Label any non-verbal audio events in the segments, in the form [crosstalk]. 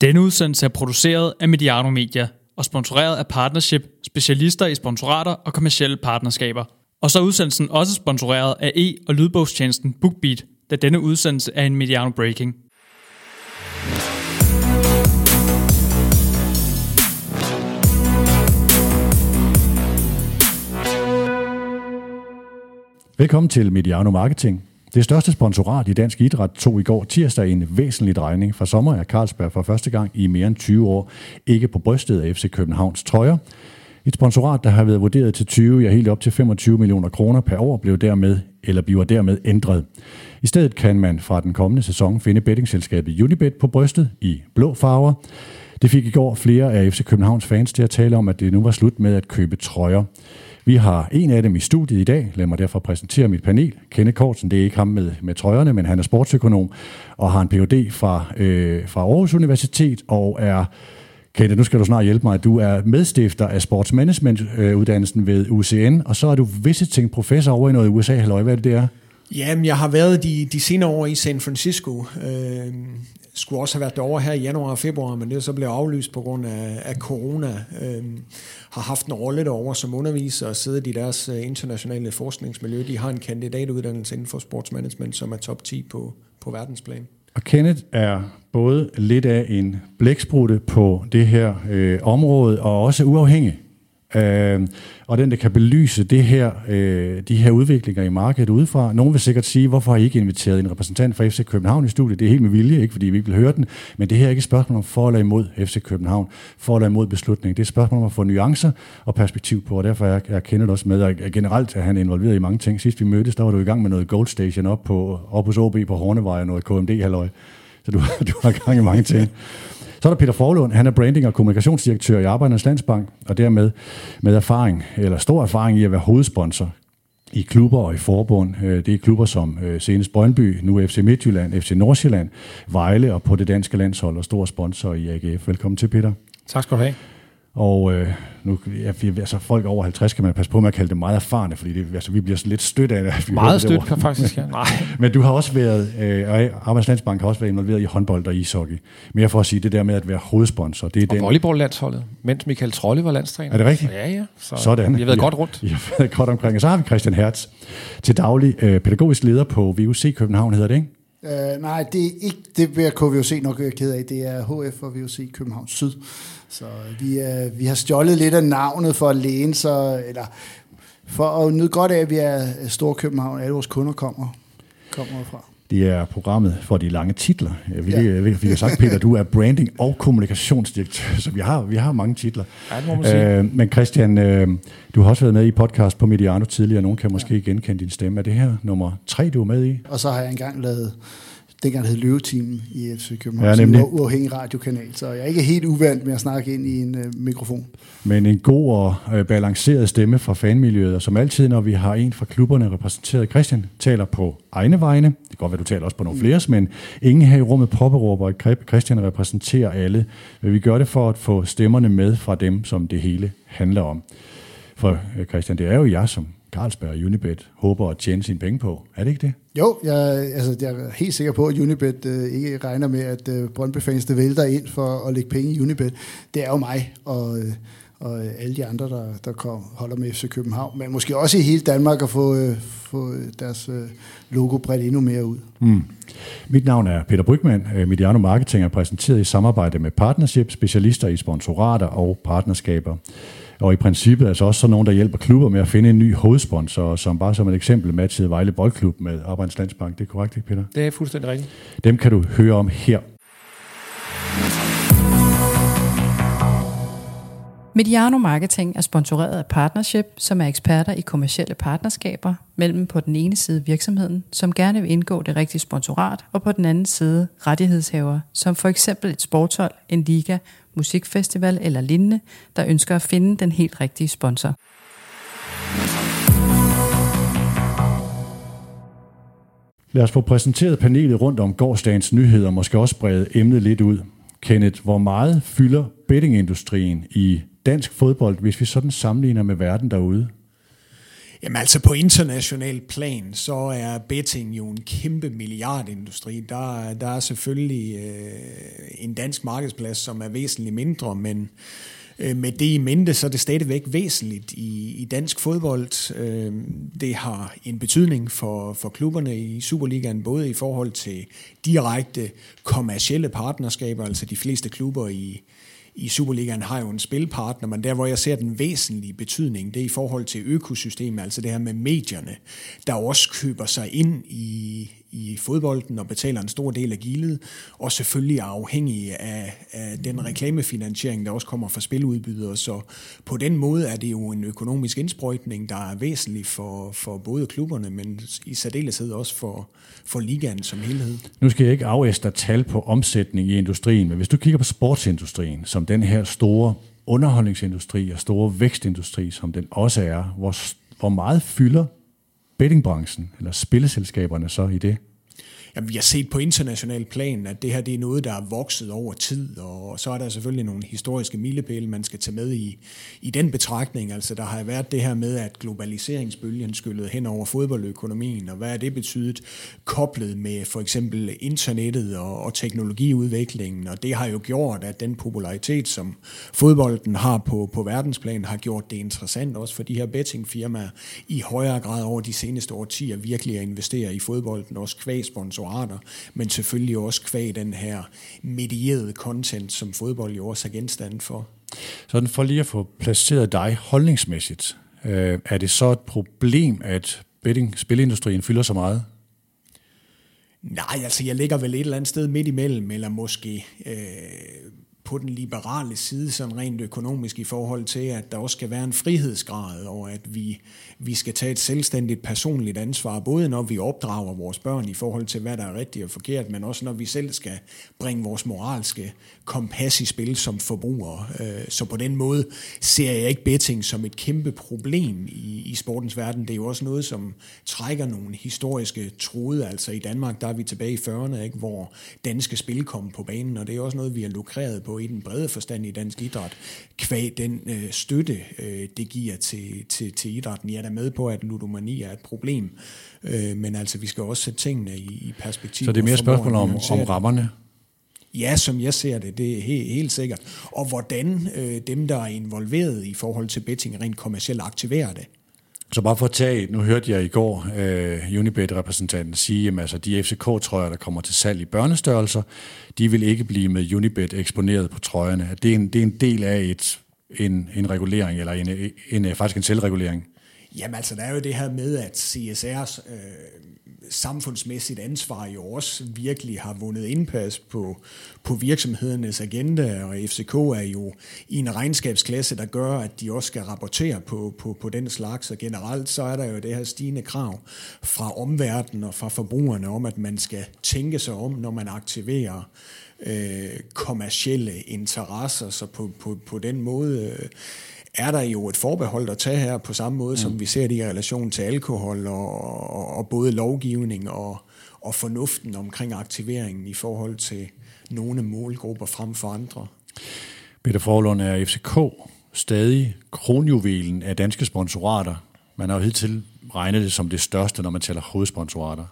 Denne udsendelse er produceret af Mediano Media og sponsoreret af Partnership, specialister i sponsorater og kommersielle partnerskaber. Og så er udsendelsen også sponsoreret af e- og lydbogstjenesten BookBeat, da denne udsendelse er en Mediano Breaking. Velkommen til Mediano Marketing. Det største sponsorat i dansk idræt tog i går tirsdag en væsentlig drejning. For sommer er Carlsberg for første gang i mere end 20 år ikke på brystet af FC Københavns trøjer. Et sponsorat, der har været vurderet til 20, ja helt op til 25 millioner kroner per år, blev dermed eller bliver dermed ændret. I stedet kan man fra den kommende sæson finde bettingselskabet Unibet på brystet i blå farver. Det fik i går flere af FC Københavns fans til at tale om, at det nu var slut med at købe trøjer. Vi har en af dem i studiet i dag. Lad mig derfor præsentere mit panel. Kenneth Kortsen, det er ikke ham med, med trøjerne, men han er sportsøkonom og har en Ph.D. fra, øh, fra Aarhus Universitet og er Kenneth, nu skal du snart hjælpe mig. Du er medstifter af sportsmanagement-uddannelsen ved UCN, og så er du visiting professor over i noget USA. Halløj, hvad er det, det er? Jamen, jeg har været de, de senere år i San Francisco. Øh, skulle også have været derovre her i januar og februar, men det er så blevet aflyst på grund af, af corona. Øh, har haft en rolle derovre som underviser og siddet i deres øh, internationale forskningsmiljø. De har en kandidatuddannelse inden for sportsmanagement, som er top 10 på, på verdensplan. Og Kenneth er både lidt af en blæksprutte på det her øh, område, og også uafhængig. Øh, og den, der kan belyse det her, øh, de her udviklinger i markedet udefra. Nogen vil sikkert sige, hvorfor har I ikke inviteret en repræsentant fra FC København i studiet? Det er helt med vilje, ikke fordi vi ikke vil høre den. Men det her er ikke et spørgsmål om for eller imod FC København, for eller imod beslutningen. Det er et spørgsmål om at få nuancer og perspektiv på, og derfor er jeg kender også med, og generelt er han involveret i mange ting. Sidst vi mødtes, der var du i gang med noget Gold Station op, på, op hos OB på Hornevej og noget KMD-halløj. Så du, [laughs] du har gang i mange ting. Så er der Peter Forlund, han er branding- og kommunikationsdirektør i Arbejdernes Landsbank, og dermed med erfaring, eller stor erfaring i at være hovedsponsor i klubber og i forbund. Øh, det er klubber som øh, senest Brøndby, nu FC Midtjylland, FC Nordsjælland, Vejle og på det danske landshold og stor sponsor i AGF. Velkommen til, Peter. Tak skal du have. Og øh, nu, ja, altså folk over 50 kan man passe på med at kalde det meget erfarne, fordi det, altså, vi bliver sådan lidt stødt af det. Meget stødt kan faktisk, ja. [laughs] Nej. Men du har også været, øh, Arbejdslandsbank har også været involveret i håndbold og ishockey. Mere for at sige det der med at være hovedsponsor. Det er og den, volleyballlandsholdet, mens Michael Trolle var landstræner. Er det rigtigt? Ja, ja. Så Sådan. Vi har været ja, godt rundt. Vi har været godt omkring. Og så har vi Christian Hertz, til daglig øh, pædagogisk leder på VUC København, hedder det, ikke? Uh, nej, det er ikke det, bliver KVOC nok være ked af. Det er HF og VOC København Syd. Så øh, vi, uh, vi har stjålet lidt af navnet for at læne sig, eller for at nyde godt af, at vi er øh, Stor København. Alle vores kunder kommer, kommer fra. Det er programmet for de lange titler. Vi, ja. vi, vi har sagt, Peter, du er branding- og kommunikationsdirektør, så vi har, vi har mange titler. Ja, det må man sige. Øh, men Christian, øh, du har også været med i podcast på Mediano tidligere. Nogen kan måske ja. genkende din stemme. Er det her nummer tre, du er med i? Og så har jeg engang lavet dengang hed Løveteam i FC København, ja, nemlig. uafhængig radiokanal, så jeg er ikke helt uvant med at snakke ind i en øh, mikrofon. Men en god og øh, balanceret stemme fra fanmiljøet, og som altid, når vi har en fra klubberne repræsenteret, Christian taler på egne vegne, det kan godt være, du taler også på nogle mm. flere, men ingen her i rummet påberåber, at Christian repræsenterer alle. Men vi gør det for at få stemmerne med fra dem, som det hele handler om. For øh, Christian, det er jo jeg som Carlsberg og Unibet håber at tjene sine penge på. Er det ikke det? Jo, jeg, altså, jeg er helt sikker på, at Unibet øh, ikke regner med, at øh, Brøndby-fans vælter ind for at lægge penge i Unibet. Det er jo mig og, øh, og alle de andre, der, der kom, holder med FC København. Men måske også i hele Danmark at få, øh, få deres øh, logo bredt endnu mere ud. Mm. Mit navn er Peter Brygman. Øh, Mediano Marketing er præsenteret i samarbejde med Partnership, specialister i sponsorater og partnerskaber. Og i princippet altså også sådan nogen, der hjælper klubber med at finde en ny hovedsponsor, som bare som et eksempel matchede Vejle Boldklub med Arbejds Landsbank. Det er korrekt, ikke Peter? Det er fuldstændig rigtigt. Dem kan du høre om her. Mediano Marketing er sponsoreret af Partnership, som er eksperter i kommersielle partnerskaber mellem på den ene side virksomheden, som gerne vil indgå det rigtige sponsorat, og på den anden side rettighedshaver, som for eksempel et sporthold, en liga, musikfestival eller lignende, der ønsker at finde den helt rigtige sponsor. Lad os få præsenteret panelet rundt om gårdsdagens nyheder, måske også brede emnet lidt ud. Kenneth, hvor meget fylder bettingindustrien i dansk fodbold, hvis vi sådan sammenligner med verden derude? Jamen altså på international plan, så er betting jo en kæmpe milliardindustri. Der, der er selvfølgelig øh, en dansk markedsplads, som er væsentligt mindre, men øh, med det i mente, så er det stadigvæk væsentligt i, i dansk fodbold. Øh, det har en betydning for, for klubberne i Superligaen, både i forhold til direkte kommercielle partnerskaber, altså de fleste klubber i, i Superligaen har jo en spilpartner, men der hvor jeg ser den væsentlige betydning, det er i forhold til økosystemet, altså det her med medierne, der også køber sig ind i, i fodbolden og betaler en stor del af gildet, og selvfølgelig er afhængige af, af den reklamefinansiering, der også kommer fra spiludbydere. Så på den måde er det jo en økonomisk indsprøjtning, der er væsentlig for, for både klubberne, men i særdeleshed også for, for ligaen som helhed. Nu skal jeg ikke afæste tal på omsætning i industrien, men hvis du kigger på sportsindustrien, som den her store underholdningsindustri og store vækstindustri, som den også er, hvor, hvor meget fylder bettingbranchen eller spilleselskaberne så i det? Jamen, vi har set på international plan, at det her det er noget, der er vokset over tid, og så er der selvfølgelig nogle historiske milepæle, man skal tage med i, i den betragtning. Altså, der har været det her med, at globaliseringsbølgen skyllede hen over fodboldøkonomien, og hvad er det betydet koblet med for eksempel internettet og, og teknologiudviklingen, og det har jo gjort, at den popularitet, som fodbolden har på, på verdensplan, har gjort det interessant også for de her bettingfirmaer i højere grad over de seneste årtier virkelig at investere i fodbolden, også kvægsponsor sponsorater, men selvfølgelig også kvæg den her medierede content, som fodbold jo også er genstand for. Sådan for lige at få placeret dig holdningsmæssigt, øh, er det så et problem, at betting, spilindustrien fylder så meget? Nej, altså jeg ligger vel et eller andet sted midt imellem, eller måske øh, på den liberale side, sådan rent økonomisk i forhold til, at der også skal være en frihedsgrad, og at vi, vi skal tage et selvstændigt personligt ansvar, både når vi opdrager vores børn i forhold til, hvad der er rigtigt og forkert, men også når vi selv skal bringe vores moralske kompas i spil som forbrugere. Øh, så på den måde ser jeg ikke betting som et kæmpe problem i, i sportens verden. Det er jo også noget, som trækker nogle historiske tråde. Altså i Danmark, der er vi tilbage i 40'erne, ikke, hvor danske spil kom på banen, og det er også noget, vi har lukreret på i den brede forstand i dansk idræt, kvæg den øh, støtte, øh, det giver til, til, til idrætten. Jeg er da med på, at ludomani er et problem, øh, men altså vi skal også sætte tingene i, i perspektiv. Så det er mere spørgsmål om, om rammerne? Ja, som jeg ser det, det er helt, helt sikkert. Og hvordan øh, dem, der er involveret i forhold til betting, rent kommercielt aktiverer det. Så bare for at tage, nu hørte jeg i går uh, Unibet-repræsentanten sige, at altså, de FCK-trøjer, der kommer til salg i børnestørrelser, de vil ikke blive med Unibet eksponeret på trøjerne. Det er en, det er en del af et, en, en regulering, eller en, en, en, faktisk en selvregulering. Jamen altså, der er jo det her med, at CSR's øh, samfundsmæssigt ansvar jo også virkelig har vundet indpas på, på virksomhedernes agenda, og FCK er jo i en regnskabsklasse, der gør, at de også skal rapportere på, på, på den slags, og generelt så er der jo det her stigende krav fra omverdenen og fra forbrugerne om, at man skal tænke sig om, når man aktiverer øh, kommercielle interesser, så på, på, på den måde... Øh, er der jo et forbehold at tage her på samme måde, mm. som vi ser det i relation til alkohol og, og, og både lovgivning og, og fornuften omkring aktiveringen i forhold til nogle målgrupper frem for andre. Peter Forlund er FCK stadig kronjuvelen af danske sponsorater. Man har jo hidtil regnet det som det største, når man tæller hovedsponsorater.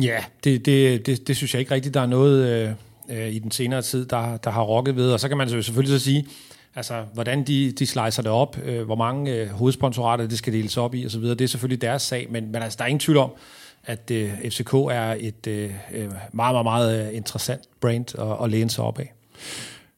Ja, det, det, det, det synes jeg ikke rigtigt, der er noget øh, i den senere tid, der, der har rokket ved. Og så kan man selvfølgelig så sige, Altså, hvordan de, de slicer det op, øh, hvor mange øh, hovedsponsorater det skal deles op i osv., det er selvfølgelig deres sag, men, men altså, der er ingen tvivl om, at øh, FCK er et øh, øh, meget, meget, meget øh, interessant brand at, at læne sig op af.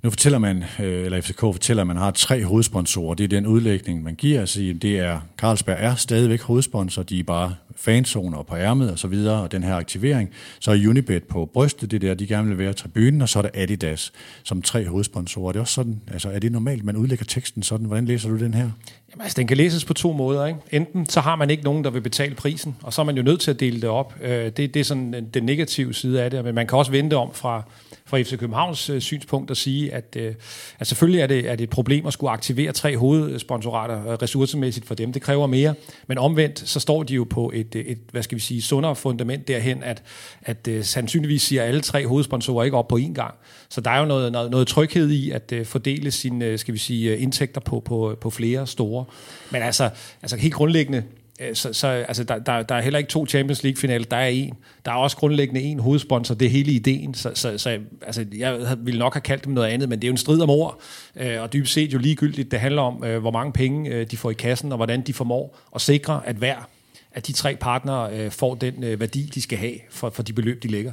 Nu fortæller man, øh, eller FCK fortæller, at man har tre hovedsponsorer. Det er den udlægning, man giver. Altså, det er, Carlsberg er stadigvæk hovedsponsor. De er bare fanzoner på ærmet og så videre, og den her aktivering. Så er Unibet på brystet, det der, de gerne vil være tribunen, og så er der Adidas som tre hovedsponsorer. Det er også sådan, altså er det normalt, man udlægger teksten sådan? Hvordan læser du den her? Jamen, altså, den kan læses på to måder. Ikke? Enten så har man ikke nogen, der vil betale prisen, og så er man jo nødt til at dele det op. Øh, det, det er sådan øh, den negative side af det, men man kan også vente om fra, fra FC Københavns øh, synspunkt at sige, at, øh, at selvfølgelig er det, er det et problem at skulle aktivere tre hovedsponsorater øh, ressourcemæssigt for dem. Det kræver mere, men omvendt så står de jo på et, øh, et hvad skal vi sige, sundere fundament derhen, at, at øh, sandsynligvis siger alle tre hovedsponsorer ikke op på én gang. Så der er jo noget, noget, noget tryghed i at fordele sine skal vi sige, indtægter på, på, på flere store. Men altså, altså helt grundlæggende, Øh, så, så altså, der, der, der er heller ikke to Champions League-finaler, der er en. Der er også grundlæggende en hovedsponsor, det er hele ideen. Så, så, så altså, jeg ville nok have kaldt dem noget andet, men det er jo en strid om ord, øh, og dybest set jo ligegyldigt. Det handler om, øh, hvor mange penge de får i kassen, og hvordan de formår at sikre, at hver af de tre partnere får den værdi, de skal have for, for de beløb, de lægger.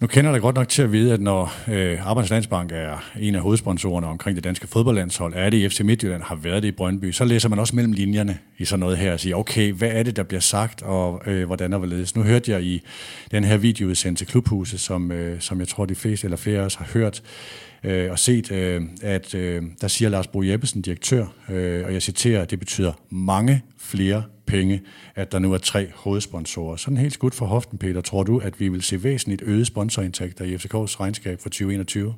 Nu kender jeg godt nok til at vide, at når øh, Arbejdslandsbank er en af hovedsponsorerne omkring det danske fodboldlandshold, er det i FC Midtjylland, har været det i Brøndby, så læser man også mellem linjerne i sådan noget her og siger, okay, hvad er det, der bliver sagt, og øh, hvordan og hvorledes. Nu hørte jeg i den her video til Klubhuset, som, øh, som jeg tror, de fleste eller flere af os har hørt, øh, og set, øh, at øh, der siger Lars Bro Jeppesen, direktør, øh, og jeg citerer, det betyder mange flere penge, at der nu er tre hovedsponsorer. Sådan helt skudt for hoften, Peter. Tror du, at vi vil se væsentligt øget sponsorindtægter i FCK's regnskab for 2021?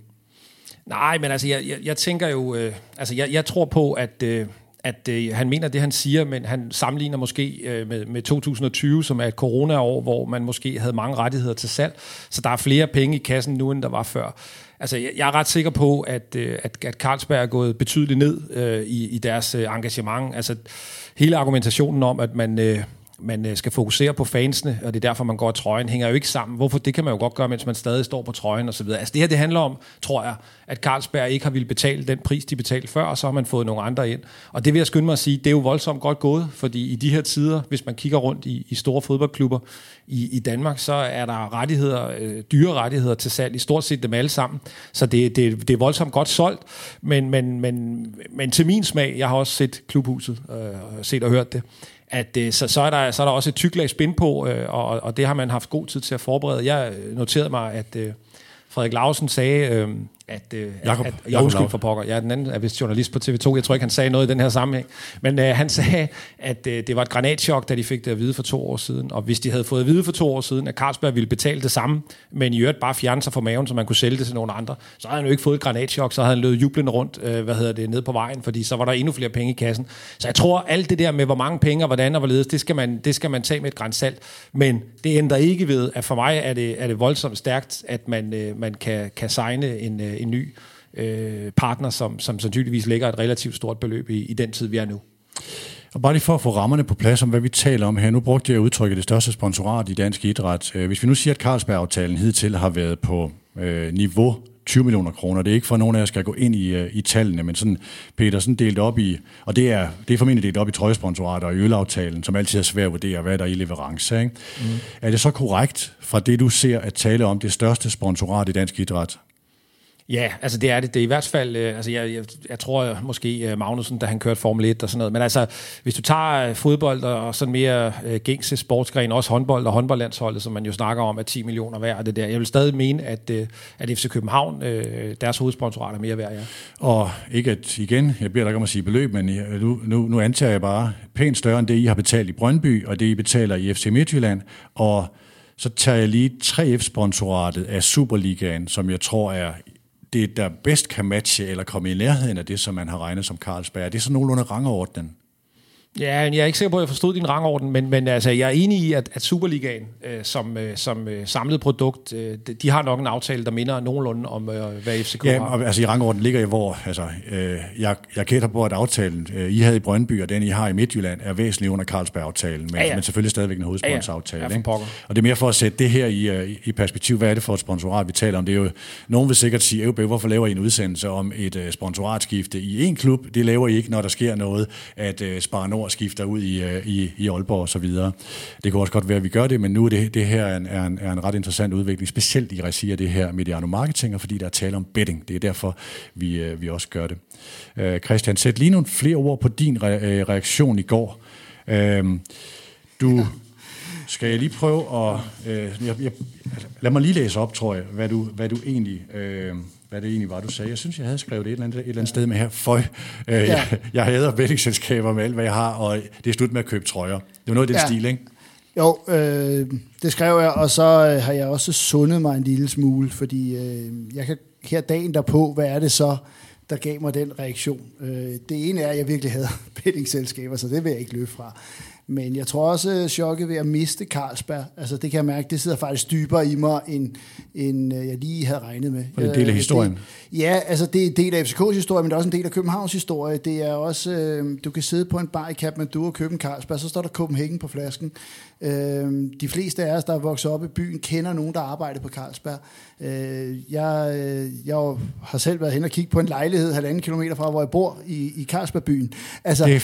Nej, men altså, jeg, jeg, jeg tænker jo, øh, altså, jeg, jeg tror på, at, øh, at øh, han mener det, han siger, men han sammenligner måske øh, med, med 2020, som er et coronaår, hvor man måske havde mange rettigheder til salg, så der er flere penge i kassen nu, end der var før. Altså, jeg, jeg er ret sikker på, at, øh, at, at Carlsberg er gået betydeligt ned øh, i, i deres øh, engagement. Altså, hele argumentationen om, at man... Øh, man øh, skal fokusere på fansene, og det er derfor, man går i trøjen, hænger jo ikke sammen. Hvorfor? Det kan man jo godt gøre, mens man stadig står på trøjen og så videre. Altså det her, det handler om, tror jeg, at Carlsberg ikke har ville betale den pris, de betalte før, og så har man fået nogle andre ind. Og det vil jeg skynde mig at sige, det er jo voldsomt godt gået, fordi i de her tider, hvis man kigger rundt i, i store fodboldklubber i, i Danmark, så er der rettigheder, øh, dyre rettigheder til salg i stort set dem alle sammen. Så det, det, det er voldsomt godt solgt, men, men, men, men til min smag, jeg har også set klubhuset, øh, set og hørt det, at øh, så, så, er der, så er der også et tyk lag spin på, øh, og, og det har man haft god tid til at forberede. Jeg øh, noterede mig, at øh, Frederik Lausen sagde, øh, at, øh, Jacob, at, at jeg undskyld for pokker, jeg er den anden er vist journalist på TV2, jeg tror ikke, han sagde noget i den her sammenhæng, men øh, han sagde, at øh, det var et granatchok, da de fik det at vide for to år siden, og hvis de havde fået at vide for to år siden, at Carlsberg ville betale det samme, men i øvrigt bare fjerne sig fra maven, så man kunne sælge det til nogle andre, så havde han jo ikke fået et granatchok, så havde han løbet jublende rundt, øh, hvad hedder det, ned på vejen, fordi så var der endnu flere penge i kassen. Så jeg tror, alt det der med, hvor mange penge og hvordan og hvorledes, det skal man, det skal man tage med et grænsalt, men det ændrer ikke ved, at for mig er det, er det voldsomt stærkt, at man, øh, man kan, kan signe en, øh, en ny øh, partner, som, som sandsynligvis lægger et relativt stort beløb i, i den tid, vi er nu. Og bare lige for at få rammerne på plads om, hvad vi taler om her. Nu brugte jeg udtrykket det største sponsorat i dansk idræt. Øh, hvis vi nu siger, at Carlsberg-aftalen hidtil har været på øh, niveau 20 millioner kroner. Det er ikke for, at nogen af jer skal gå ind i, øh, i tallene, men sådan, Peter, sådan delt op i, og det er, det er formentlig delt op i trøjesponsorater og i ølaftalen, som altid er svært at vurdere, hvad der er i leverance. Ikke? Mm. Er det så korrekt, fra det du ser, at tale om det største sponsorat i dansk idræt? Ja, altså det er det. Det er i hvert fald, øh, altså jeg, jeg, jeg tror øh, måske øh, Magnussen, da han kørte Formel 1 og sådan noget, men altså hvis du tager øh, fodbold og sådan mere øh, gængse sportsgren, også håndbold og håndboldlandsholdet, som man jo snakker om, er 10 millioner værd og det der. Jeg vil stadig mene, at, øh, at FC København, øh, deres hovedsponsorat er mere værd, ja. Og ikke at, igen, jeg beder dig om at sige beløb, men nu, nu, nu antager jeg bare pænt større end det, I har betalt i Brøndby, og det, I betaler i FC Midtjylland, og så tager jeg lige 3F-sponsoratet af Superligaen, som jeg tror er det, der bedst kan matche eller komme i nærheden af det, som man har regnet som Carlsberg. Det er nogenlunde rangordnen. Ja, jeg er ikke sikker på, at jeg forstod din rangorden, men, men altså, jeg er enig i, at, at Superligaen øh, som, øh, som øh, samlet produkt, øh, de har nok en aftale, der minder nogenlunde om, øh, hvad FCK ja, har. Og, altså i rangorden ligger jeg, hvor altså, øh, jeg, jeg gætter på, at aftalen, øh, I havde i Brøndby, og den I har i Midtjylland, er væsentligt under Carlsberg-aftalen, men, ja, ja. men selvfølgelig stadigvæk en hovedsponsoraftale. Ja, ja. Ja, og det er mere for at sætte det her i, uh, i perspektiv. Hvad er det for et sponsorat, vi taler om? Det er jo, nogen vil sikkert sige, at hvorfor laver I en udsendelse om et uh, sponsoratskifte i en klub? Det laver I ikke, når der sker noget, at uh, Spar Nord skifter ud i Øh, i, i Aalborg og så videre. Det kan også godt være, at vi gør det, men nu er det, det her en, er, en, er en ret interessant udvikling, specielt i regi af det her mediano marketing, fordi der er tale om betting. Det er derfor, vi, øh, vi også gør det. Uh, Christian, sæt lige nogle flere ord på din re- reaktion i går. Uh, du... Skal jeg lige prøve at... Øh, jeg, jeg, lad mig lige læse op, tror jeg, hvad du, hvad du egentlig... Øh, hvad det egentlig var, du sagde. Jeg synes, jeg havde skrevet det et eller andet, et eller andet sted med her. Føj, øh, ja. jeg, jeg hader bettingselskaber med alt, hvad jeg har, og det er slut med at købe trøjer. Det var noget af den ja. stil, ikke? Jo, øh, det skrev jeg, og så øh, har jeg også sundet mig en lille smule, fordi øh, jeg kan her dagen derpå, hvad er det så, der gav mig den reaktion? Øh, det ene er, at jeg virkelig havde [laughs] bettingselskaber, så det vil jeg ikke løbe fra. Men jeg tror også, at chokket ved at miste Carlsberg, altså det kan jeg mærke, det sidder faktisk dybere i mig, end, end øh, jeg lige havde regnet med. Og det er en del af Øh, historien. Det, ja, altså det er en del af FCK's historie, men det er også en del af Københavns historie. Det er også, øh, du kan sidde på en bar i Kathmandu og købe en Carlsberg, så står der Copenhagen på flasken. Øh, de fleste af os, der er vokset op i byen, kender nogen, der arbejder på Carlsberg. Øh, jeg, øh, jeg har selv været hen og kigge på en lejlighed halvanden kilometer fra, hvor jeg bor i, i Carlsbergbyen. Altså, Det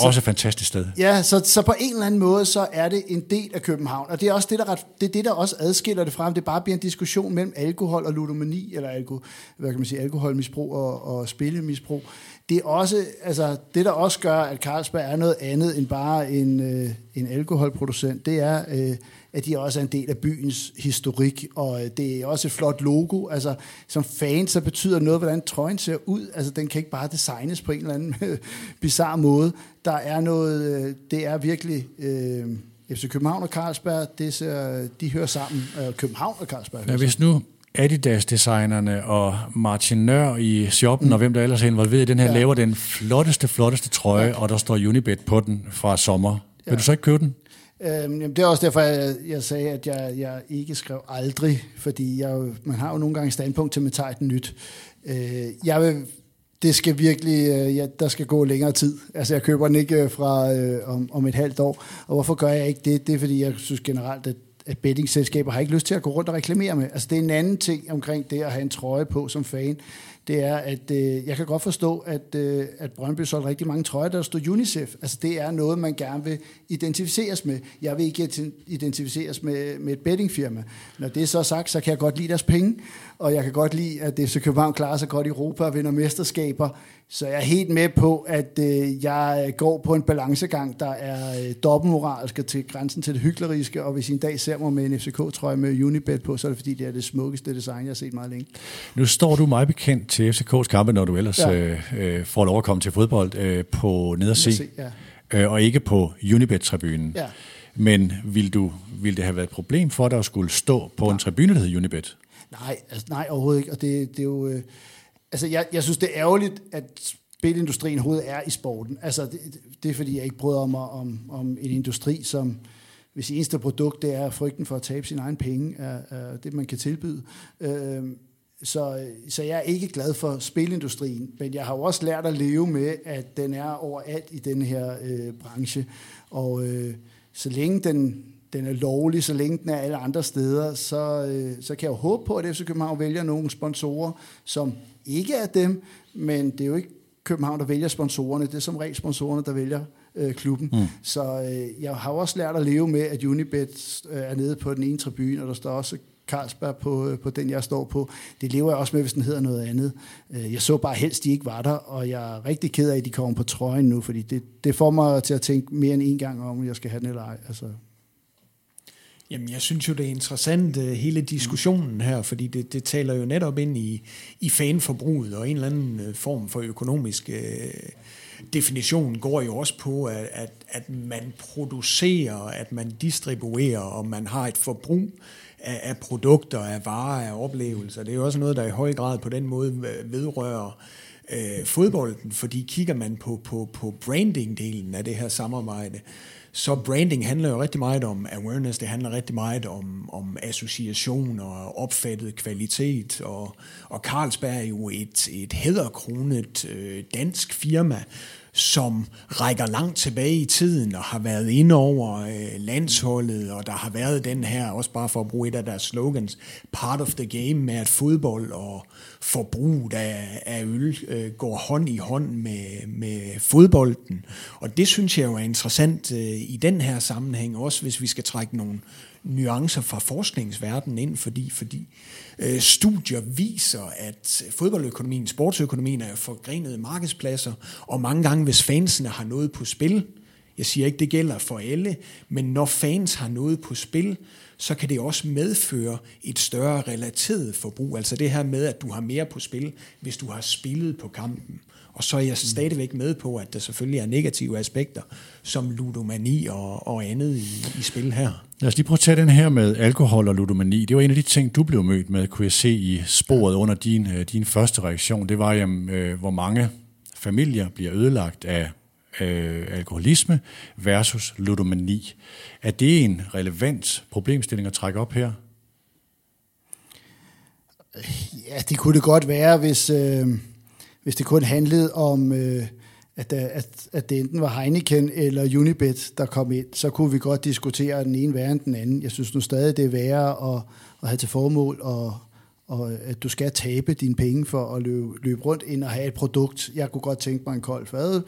f- også et fantastisk sted. Ja, så, så på en eller anden måde, så er det en del af København. Og det er også det, der, ret, det, er det, der også adskiller det fra, om det bare bliver en diskussion mellem alkohol og ludomani, eller alko, hvad kan man sige, alkoholmisbrug og, og spillemisbrug. Det er også, altså, det der også gør, at Carlsberg er noget andet end bare en, øh, en alkoholproducent, det er, øh, at de også er en del af byens historik, og øh, det er også et flot logo. Altså, som fan, så betyder noget, hvordan trøjen ser ud. Altså, den kan ikke bare designes på en eller anden bizarre måde. Der er noget, øh, det er virkelig... Øh, FC København og Carlsberg, det ser, de hører sammen. Øh, København og Carlsberg. Ja, hvis nu Adidas-designerne og Martin Nør i shoppen, mm. og hvem der ellers er involveret i den her, ja. Laver den flotteste, flotteste trøje, ja. og der står Unibet på den fra sommer. Vil Ja. du så ikke købe den? Øhm, jamen, det er også derfor, jeg, jeg sagde, at jeg, jeg ikke skrev aldrig, fordi jeg, man har jo nogle gange standpunkt til, at man tager et nyt. Øh, jeg vil, det skal virkelig, øh, ja, der skal gå længere tid. Altså, jeg køber den ikke øh, fra øh, om, om et halvt år. Og hvorfor gør jeg ikke det? Det er, fordi jeg synes generelt, at at bettingselskaber har ikke lyst til at gå rundt og reklamere med. Altså det er en anden ting omkring det at have en trøje på som fan. Det er, at øh, jeg kan godt forstå, at, øh, at Brøndby solgte rigtig mange trøjer, der stod UNICEF. Altså det er noget, man gerne vil identificeres med. Jeg vil ikke identificeres med, med et bettingfirma. Når det er så sagt, så kan jeg godt lide deres penge, og jeg kan godt lide, at det FC København klarer sig godt i Europa og vinder mesterskaber. Så jeg er helt med på, at øh, jeg går på en balancegang, der er øh, dobbeltmoralsk og til grænsen til det hykleriske, og hvis I en dag ser mig med en FCK-trøje med Unibet på, så er det fordi, det er det smukkeste design, jeg har set meget længe. Nu står du meget bekendt til FCK's kampe, når du ellers ja. Øh, øh, får lov at komme til fodbold øh, på ned og se, ja. øh, og ikke på Unibet-tribunen. Ja. Men vil, du, vil det have været et problem for dig at skulle stå på en tribune, der hedder Unibet? Nej, altså, nej overhovedet ikke. Og det, det er jo... Øh, altså, jeg, jeg synes, det er ærgerligt, at spilindustrien overhovedet er i sporten. Altså, det, det er fordi, jeg ikke bryder mig om, om en industri, som hvis eneste produkt, det er frygten for at tabe sin egen penge, er, er det, man kan tilbyde. Øh, så, så jeg er ikke glad for spilindustrien, men jeg har jo også lært at leve med, at den er overalt i den her øh, branche. Og øh, så længe den, den er lovlig, så længe den er alle andre steder, så, øh, så kan jeg jo håbe på, at FC København vælger nogle sponsorer, som ikke er dem, men det er jo ikke København, der vælger sponsorerne, det er som regel sponsorerne, der vælger øh, klubben. Mm. Så øh, jeg har også lært at leve med, at Unibet øh, er nede på den ene tribune, og der står også Carlsberg på, øh, på den, jeg står på. Det lever jeg også med, hvis den hedder noget andet. Øh, Jeg så bare helst, de ikke var der, og jeg er rigtig ked af, at de kommer på trøjen nu, fordi det, det får mig til at tænke mere end en gang om, om jeg skal have den eller ej. Altså, Jamen, jeg synes jo, det er interessant, øh, hele diskussionen her, fordi det, det taler jo netop ind i, i fanforbruget, og en eller anden øh, form for økonomisk øh, definition går jo også på, at, at, at man producerer, at man distribuerer, og man har et forbrug af, af produkter, af varer, af oplevelser. Det er jo også noget, der i høj grad på den måde vedrører øh, fodbolden, fordi kigger man på, på, på branding-delen af det her samarbejde, så branding handler jo rigtig meget om awareness, det handler rigtig meget om, om association og opfattet kvalitet, og, og Carlsberg er jo et, et hæderkronet øh, dansk firma, som rækker langt tilbage i tiden og har været inde over øh, landsholdet, og der har været den her, også bare for at bruge et af deres slogans, part of the game med at fodbold og forbrug af, af øl øh, går hånd i hånd med, med fodbolden. Og det synes jeg jo er interessant øh, i den her sammenhæng, også hvis vi skal trække nogle nuancer fra forskningsverdenen ind, fordi, fordi øh, studier viser, at fodboldøkonomien, sportsøkonomien er forgrenede markedspladser, og mange gange, hvis fansene har noget på spil, jeg siger ikke, det gælder for alle, men når fans har noget på spil, så kan det også medføre et større relateret forbrug. Altså det her med, at du har mere på spil, hvis du har spillet på kampen. Og så er jeg stadigvæk med på, at der selvfølgelig er negative aspekter, som ludomani og, og andet i, i spil her. Lad os lige prøve at tage den her med alkohol og ludomani. Det var en af de ting, du blev mødt med, kunne jeg se i sporet under din, øh, din første reaktion. Det var, jamen, øh, hvor mange familier bliver ødelagt af øh, alkoholisme versus ludomani. Er det en relevant problemstilling at trække op her? Ja, det kunne det godt være, hvis, øh, hvis det kun handlede om, øh, at, øh, at, at det enten var Heineken eller Unibet, der kom ind. Så kunne vi godt diskutere den ene værre end den anden. Jeg synes nu stadig, det er værre at, at have til formål og og at du skal tabe dine penge for at løbe, løbe rundt ind og have et produkt. Jeg kunne godt tænke mig en kold fadøl,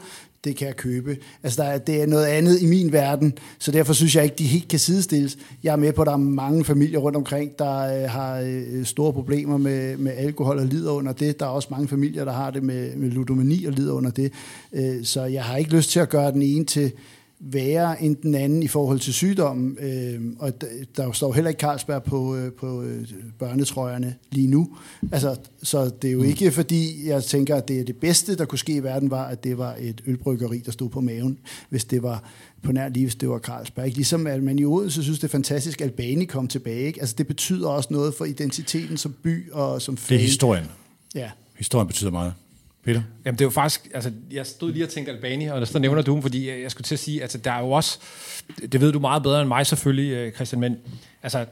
det kan jeg købe. Altså, der er, det er noget andet i min verden, så derfor synes jeg ikke, de helt kan sidestilles. Jeg er med på, at der er mange familier rundt omkring, der øh, har øh, store problemer med, med alkohol og lider under det. Der er også mange familier, der har det med, med ludomani og lider under det. Øh, så jeg har ikke lyst til at gøre den ene til værre end den anden i forhold til sygdommen. Øh, og der står heller ikke Carlsberg på, øh, på øh, børnetrøjerne lige nu. Altså, så det er jo mm. ikke fordi, jeg tænker, at det er det bedste, der kunne ske i verden, var, at det var et ølbryggeri, der stod på maven, hvis det var på nær lige, hvis det var Carlsberg. Ikke? Ligesom at man i Odense synes, det er fantastisk, at Albani kom tilbage. Ikke? Altså, det betyder også noget for identiteten som by og som fan. Det er historien. Ja. Historien betyder meget. Peter? Jamen det er jo faktisk, altså jeg stod lige og tænkte Albani, og så nævner du dem, fordi jeg skulle til at sige, altså der er jo også, det ved du meget bedre end mig selvfølgelig, øh, Christian, men altså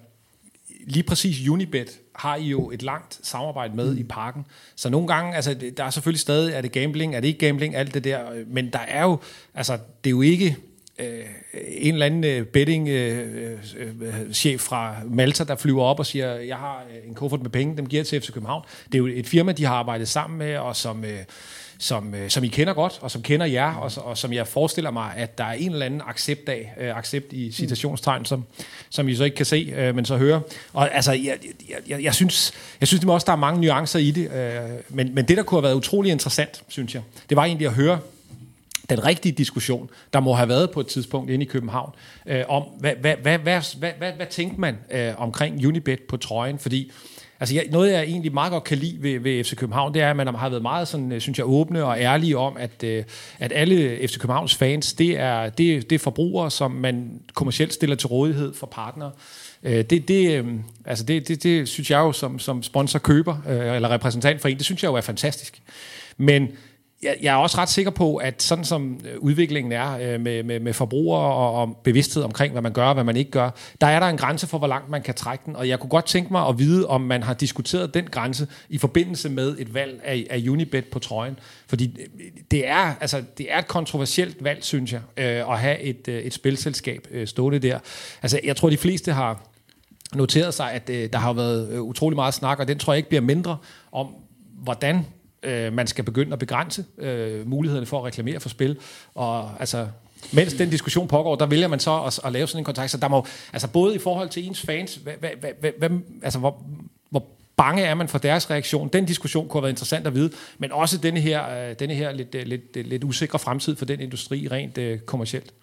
lige præcis Unibet har I jo et langt samarbejde med mm. i parken. Så nogle gange, altså der er selvfølgelig stadig, er det gambling, er det ikke gambling, alt det der, men der er jo, altså det er jo ikke, øh, en eller anden øh, betting-chef øh, øh fra Malta, der flyver op og siger, jeg har øh, en kuffert med penge, dem giver jeg til FC København. Det er jo et firma, de har arbejdet sammen med, og som... Øh, som, som I kender godt, og som kender jer, og, og som jeg forestiller mig, at der er en eller anden accept af, accept i citationstegn, som, som I så ikke kan se, men så hører. Og altså, jeg, jeg, jeg, jeg, synes, jeg synes det også, der er mange nuancer i det, men, men det, der kunne have været utrolig interessant, synes jeg, det var egentlig at høre den rigtige diskussion, der må have været på et tidspunkt inde i København, øh, om hvad, hvad, hvad, hvad, hvad, hvad, hvad tænkte man øh, omkring Unibet på trøjen, fordi Altså, jeg, noget, jeg egentlig meget godt kan lide ved, ved FC København, det er, at man har været meget, sådan, øh, synes jeg, åbne og ærlige om, at, øh, at alle FC Københavns fans, det er, det, det er forbrugere, som man kommercielt stiller til rådighed for partnere. Øh, det, det, øh, altså det, det, det synes jeg jo som, som sponsor køber, øh, eller repræsentant for en, det synes jeg jo er fantastisk. Men jeg, jeg er også ret sikker på, at sådan som øh, udviklingen er øh, med, med, med forbrugere og, og bevidsthed omkring, hvad man gør og hvad man ikke gør, der er der en grænse for, hvor langt man kan trække den. Og jeg kunne godt tænke mig at vide, om man har diskuteret den grænse i forbindelse med et valg af, af Unibet på trøjen. Fordi øh, det er, altså, det er et kontroversielt valg, synes jeg, øh, at have et, et spilselskab stående der. Altså, jeg tror, de fleste har noteret sig, at der har været utrolig meget snak, og den tror jeg ikke bliver mindre om, hvordan øh, man skal begynde at begrænse øh, mulighederne for at reklamere for spil. Og altså, mens den diskussion pågår, der vælger man så at, at lave sådan en kontakt. Så der må, altså både i forhold til ens fans, hvad, hvad, hvad, hvad, altså hvor, hvor bange er man for deres reaktion? Den diskussion kunne have været interessant at vide, men også denne her, øh, denne her lidt, øh, lidt, øh, lidt usikre fremtid for den industri rent øh, kommercielt.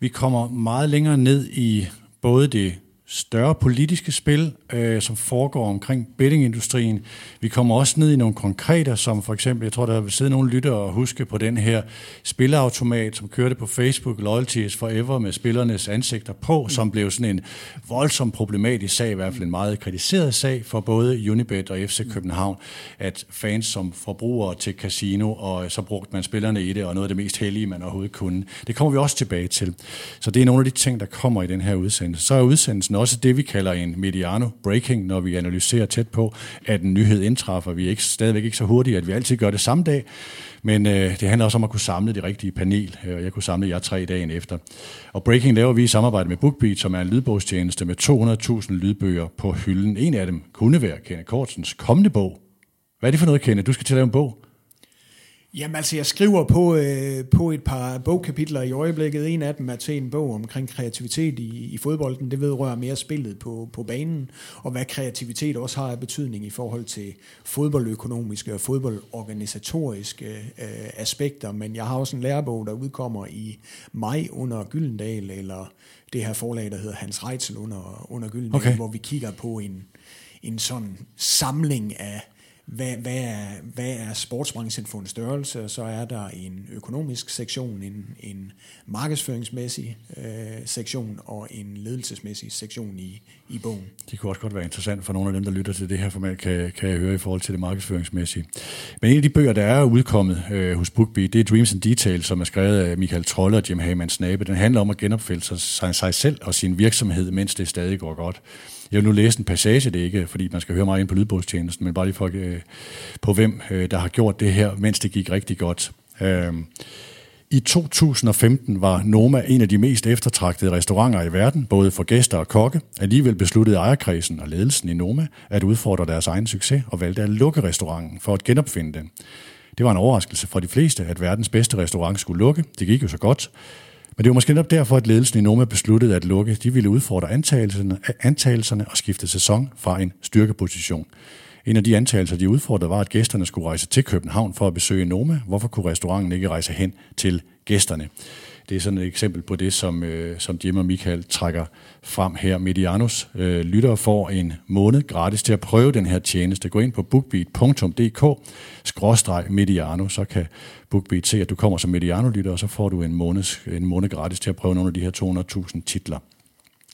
Vi kommer meget længere ned i både det større politiske spil, øh, som foregår omkring bettingindustrien. Vi kommer også ned i nogle konkrete, som for eksempel, jeg tror, der vil sidde nogle lytter og huske på den her spilleautomat, som kørte på Facebook, Loyalty is Forever, med spillernes ansigter på, som blev sådan en voldsom problematisk sag, i hvert fald en meget kritiseret sag for både Unibet og FC København, at fans som forbrugere til casino, og så brugte man spillerne i det, og noget af det mest hellige, man overhovedet kunne. Det kommer vi også tilbage til. Så det er nogle af de ting, der kommer i den her udsendelse. Så er udsendelsen også det, vi kalder en mediano breaking, når vi analyserer tæt på, at en nyhed indtræffer. Vi er ikke, stadigvæk ikke så hurtige, at vi altid gør det samme dag, men øh, det handler også om at kunne samle det rigtige panel. Øh, og jeg kunne samle jer tre dagen efter. Og Breaking laver vi i samarbejde med BookBeat, som er en lydbogstjeneste med 200.000 lydbøger på hylden. En af dem kunne være Kenneth Kortsens kommende bog. Hvad er det for noget, Kenneth? Du skal til at lave en bog. Jamen altså, jeg skriver på, øh, på et par bogkapitler i øjeblikket. En af dem er til en bog omkring kreativitet i, i fodbolden. Det vedrører mere spillet på, på banen, og hvad kreativitet også har af betydning i forhold til fodboldøkonomiske og fodboldorganisatoriske øh, aspekter. Men jeg har også en lærebog, der udkommer i maj under Gyldendal, eller det her forlag, der hedder Hans Reitzel under, under Gyldendal, okay. hvor vi kigger på en, en sådan samling af hvad, hvad, er, hvad er sportsbranchen for en størrelse, og så er der en økonomisk sektion, en, en markedsføringsmæssig øh, sektion og en ledelsesmæssig sektion i, i bogen. Det kunne også godt være interessant for nogle af dem, der lytter til det her format, kan, kan jeg høre i forhold til det markedsføringsmæssige. Men en af de bøger, der er udkommet øh, hos BookBeat, det er Dreams and Details, som er skrevet af Michael Trolle og Jim Hagemann Snabe. Den handler om at genopfælde sig, sig selv og sin virksomhed, mens det stadig går godt. Jeg vil nu læse en passage, det er ikke, fordi man skal høre mig ind på lydbogstjenesten, men bare lige for, øh, på hvem øh, der har gjort det her, mens det gik rigtig godt. Øh, i 2015 var Noma en af de mest eftertragtede restauranter i verden, både for gæster og kokke. Alligevel besluttede ejerkredsen og ledelsen i Noma at udfordre deres egen succes og valgte at lukke restauranten for at genopfinde den. Det var en overraskelse for de fleste, at verdens bedste restaurant skulle lukke. Det gik jo så godt. Men det var måske netop derfor, at ledelsen i Noma besluttede at lukke. De ville udfordre antagelserne, antagelserne og skifte sæson fra en styrkeposition. En af de antagelser, de udfordrede, var, at gæsterne skulle rejse til København for at besøge Noma. Hvorfor kunne restauranten ikke rejse hen til gæsterne? Det er sådan et eksempel på det, som, øh, som Jim og Michael trækker frem her. Medianos øh, lyttere får en måned gratis til at prøve den her tjeneste. Gå ind på bookbeat.dk-mediano, så kan BookBeat se, at du kommer som Mediano-lytter, og så får du en måned, en måned gratis til at prøve nogle af de her 200.000 titler.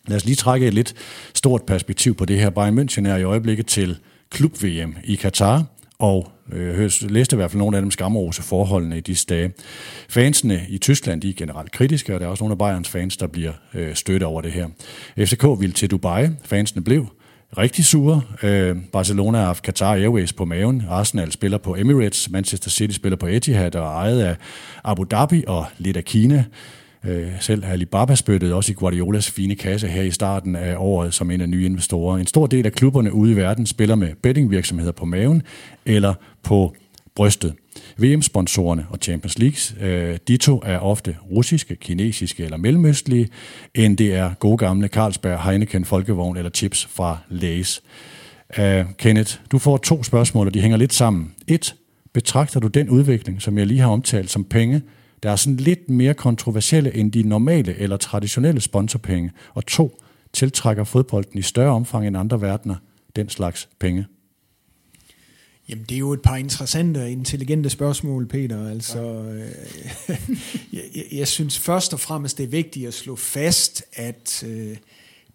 Lad os lige trække et lidt stort perspektiv på det her. Bayern München er i øjeblikket til klub-VM i Katar, og øh, læste i hvert fald nogle af dem skamrose forholdene i disse dage. Fansene i Tyskland de er generelt kritiske, og der er også nogle af Bayerns fans, der bliver øh, stødt over det her. FCK ville til Dubai. Fansene blev rigtig sure. Øh, Barcelona har haft Qatar Airways på maven. Arsenal spiller på Emirates. Manchester City spiller på Etihad og er ejet af Abu Dhabi og lidt af Kina. Øh, selv Alibaba spyttede også i Guardiolas fine kasse her i starten af året som en af nye investorer. En stor del af klubberne ude i verden spiller med bettingvirksomheder på maven eller på brystet. VM-sponsorerne og Champions Leagues, øh, de to er ofte russiske, kinesiske eller mellemøstlige, end det er gode gamle Carlsberg, Heineken, Folkevogn eller chips fra Lays. Uh, Kenneth, du får to spørgsmål, og de hænger lidt sammen. Et, betragter du den udvikling, som jeg lige har omtalt, som penge, der er sådan lidt mere kontroversielle end de normale eller traditionelle sponsorpenge. Og to, tiltrækker fodbolden i større omfang end andre verdener den slags penge? Jamen, det er jo et par interessante og intelligente spørgsmål, Peter. Altså, øh, [laughs] jeg, jeg synes først og fremmest, det er vigtigt at slå fast, at øh,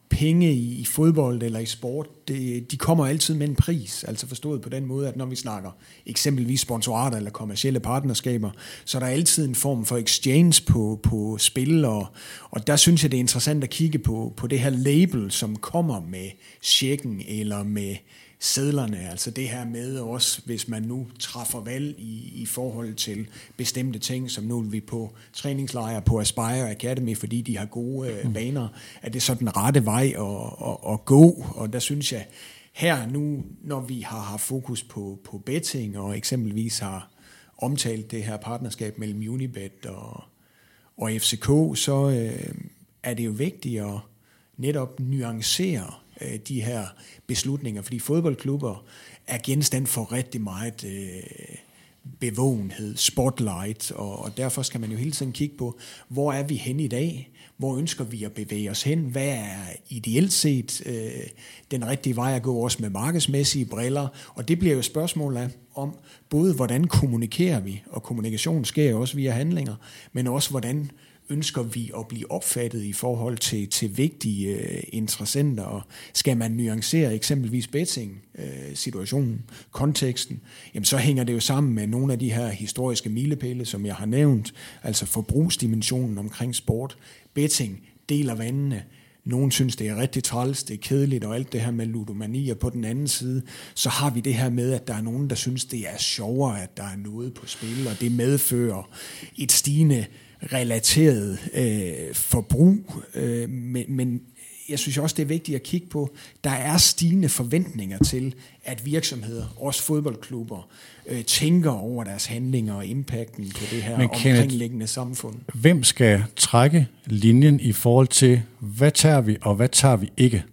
penge i, i fodbold eller i sport, det, de kommer altid med en pris. Altså forstået på den måde, at når vi snakker eksempelvis sponsorater eller kommersielle partnerskaber, så er der altid en form for exchange på, på spil, og, og der synes jeg, det er interessant at kigge på, på det her label, som kommer med checken eller med sædlerne, altså det her med også, hvis man nu træffer valg i, i forhold til bestemte ting, som nu er vi på træningslejre på Aspire Academy, fordi de har gode øh, vaner, er det så den rette vej at, at, at gå, og der synes jeg, her nu, når vi har haft fokus på, på betting, og eksempelvis har omtalt det her partnerskab mellem Unibet og, og FCK, så øh, er det jo vigtigt at netop nuancere øh, de her beslutninger, fordi fodboldklubber er genstand for rigtig meget øh, bevågenhed, spotlight, og, og derfor skal man jo hele tiden kigge på, hvor er vi hen i dag? Hvor ønsker vi at bevæge os hen? Hvad er ideelt set øh, den rigtige vej at gå, også med markedsmæssige briller? Og det bliver jo et spørgsmål af, om både, hvordan kommunikerer vi, og kommunikation sker jo også via handlinger, men også, hvordan ønsker vi at blive opfattet i forhold til, til vigtige øh, interessenter, og skal man nuancere eksempelvis betting-situationen, øh, konteksten, jamen så hænger det jo sammen med nogle af de her historiske milepæle, som jeg har nævnt, altså forbrugsdimensionen omkring sport, betting, deler vandene, nogen synes, det er rigtig træls, det er kedeligt, og alt det her med ludomani, og på den anden side, så har vi det her med, at der er nogen, der synes, det er sjovere, at der er noget på spil, og det medfører et stigende relateret øh, forbrug, øh, men, men jeg synes også, det er vigtigt at kigge på, der er stigende forventninger til, at virksomheder, også fodboldklubber, øh, tænker over deres handlinger og impacten på det her Men omkringliggende samfund. Hvem skal trække linjen i forhold til, hvad tager vi og hvad tager vi ikke?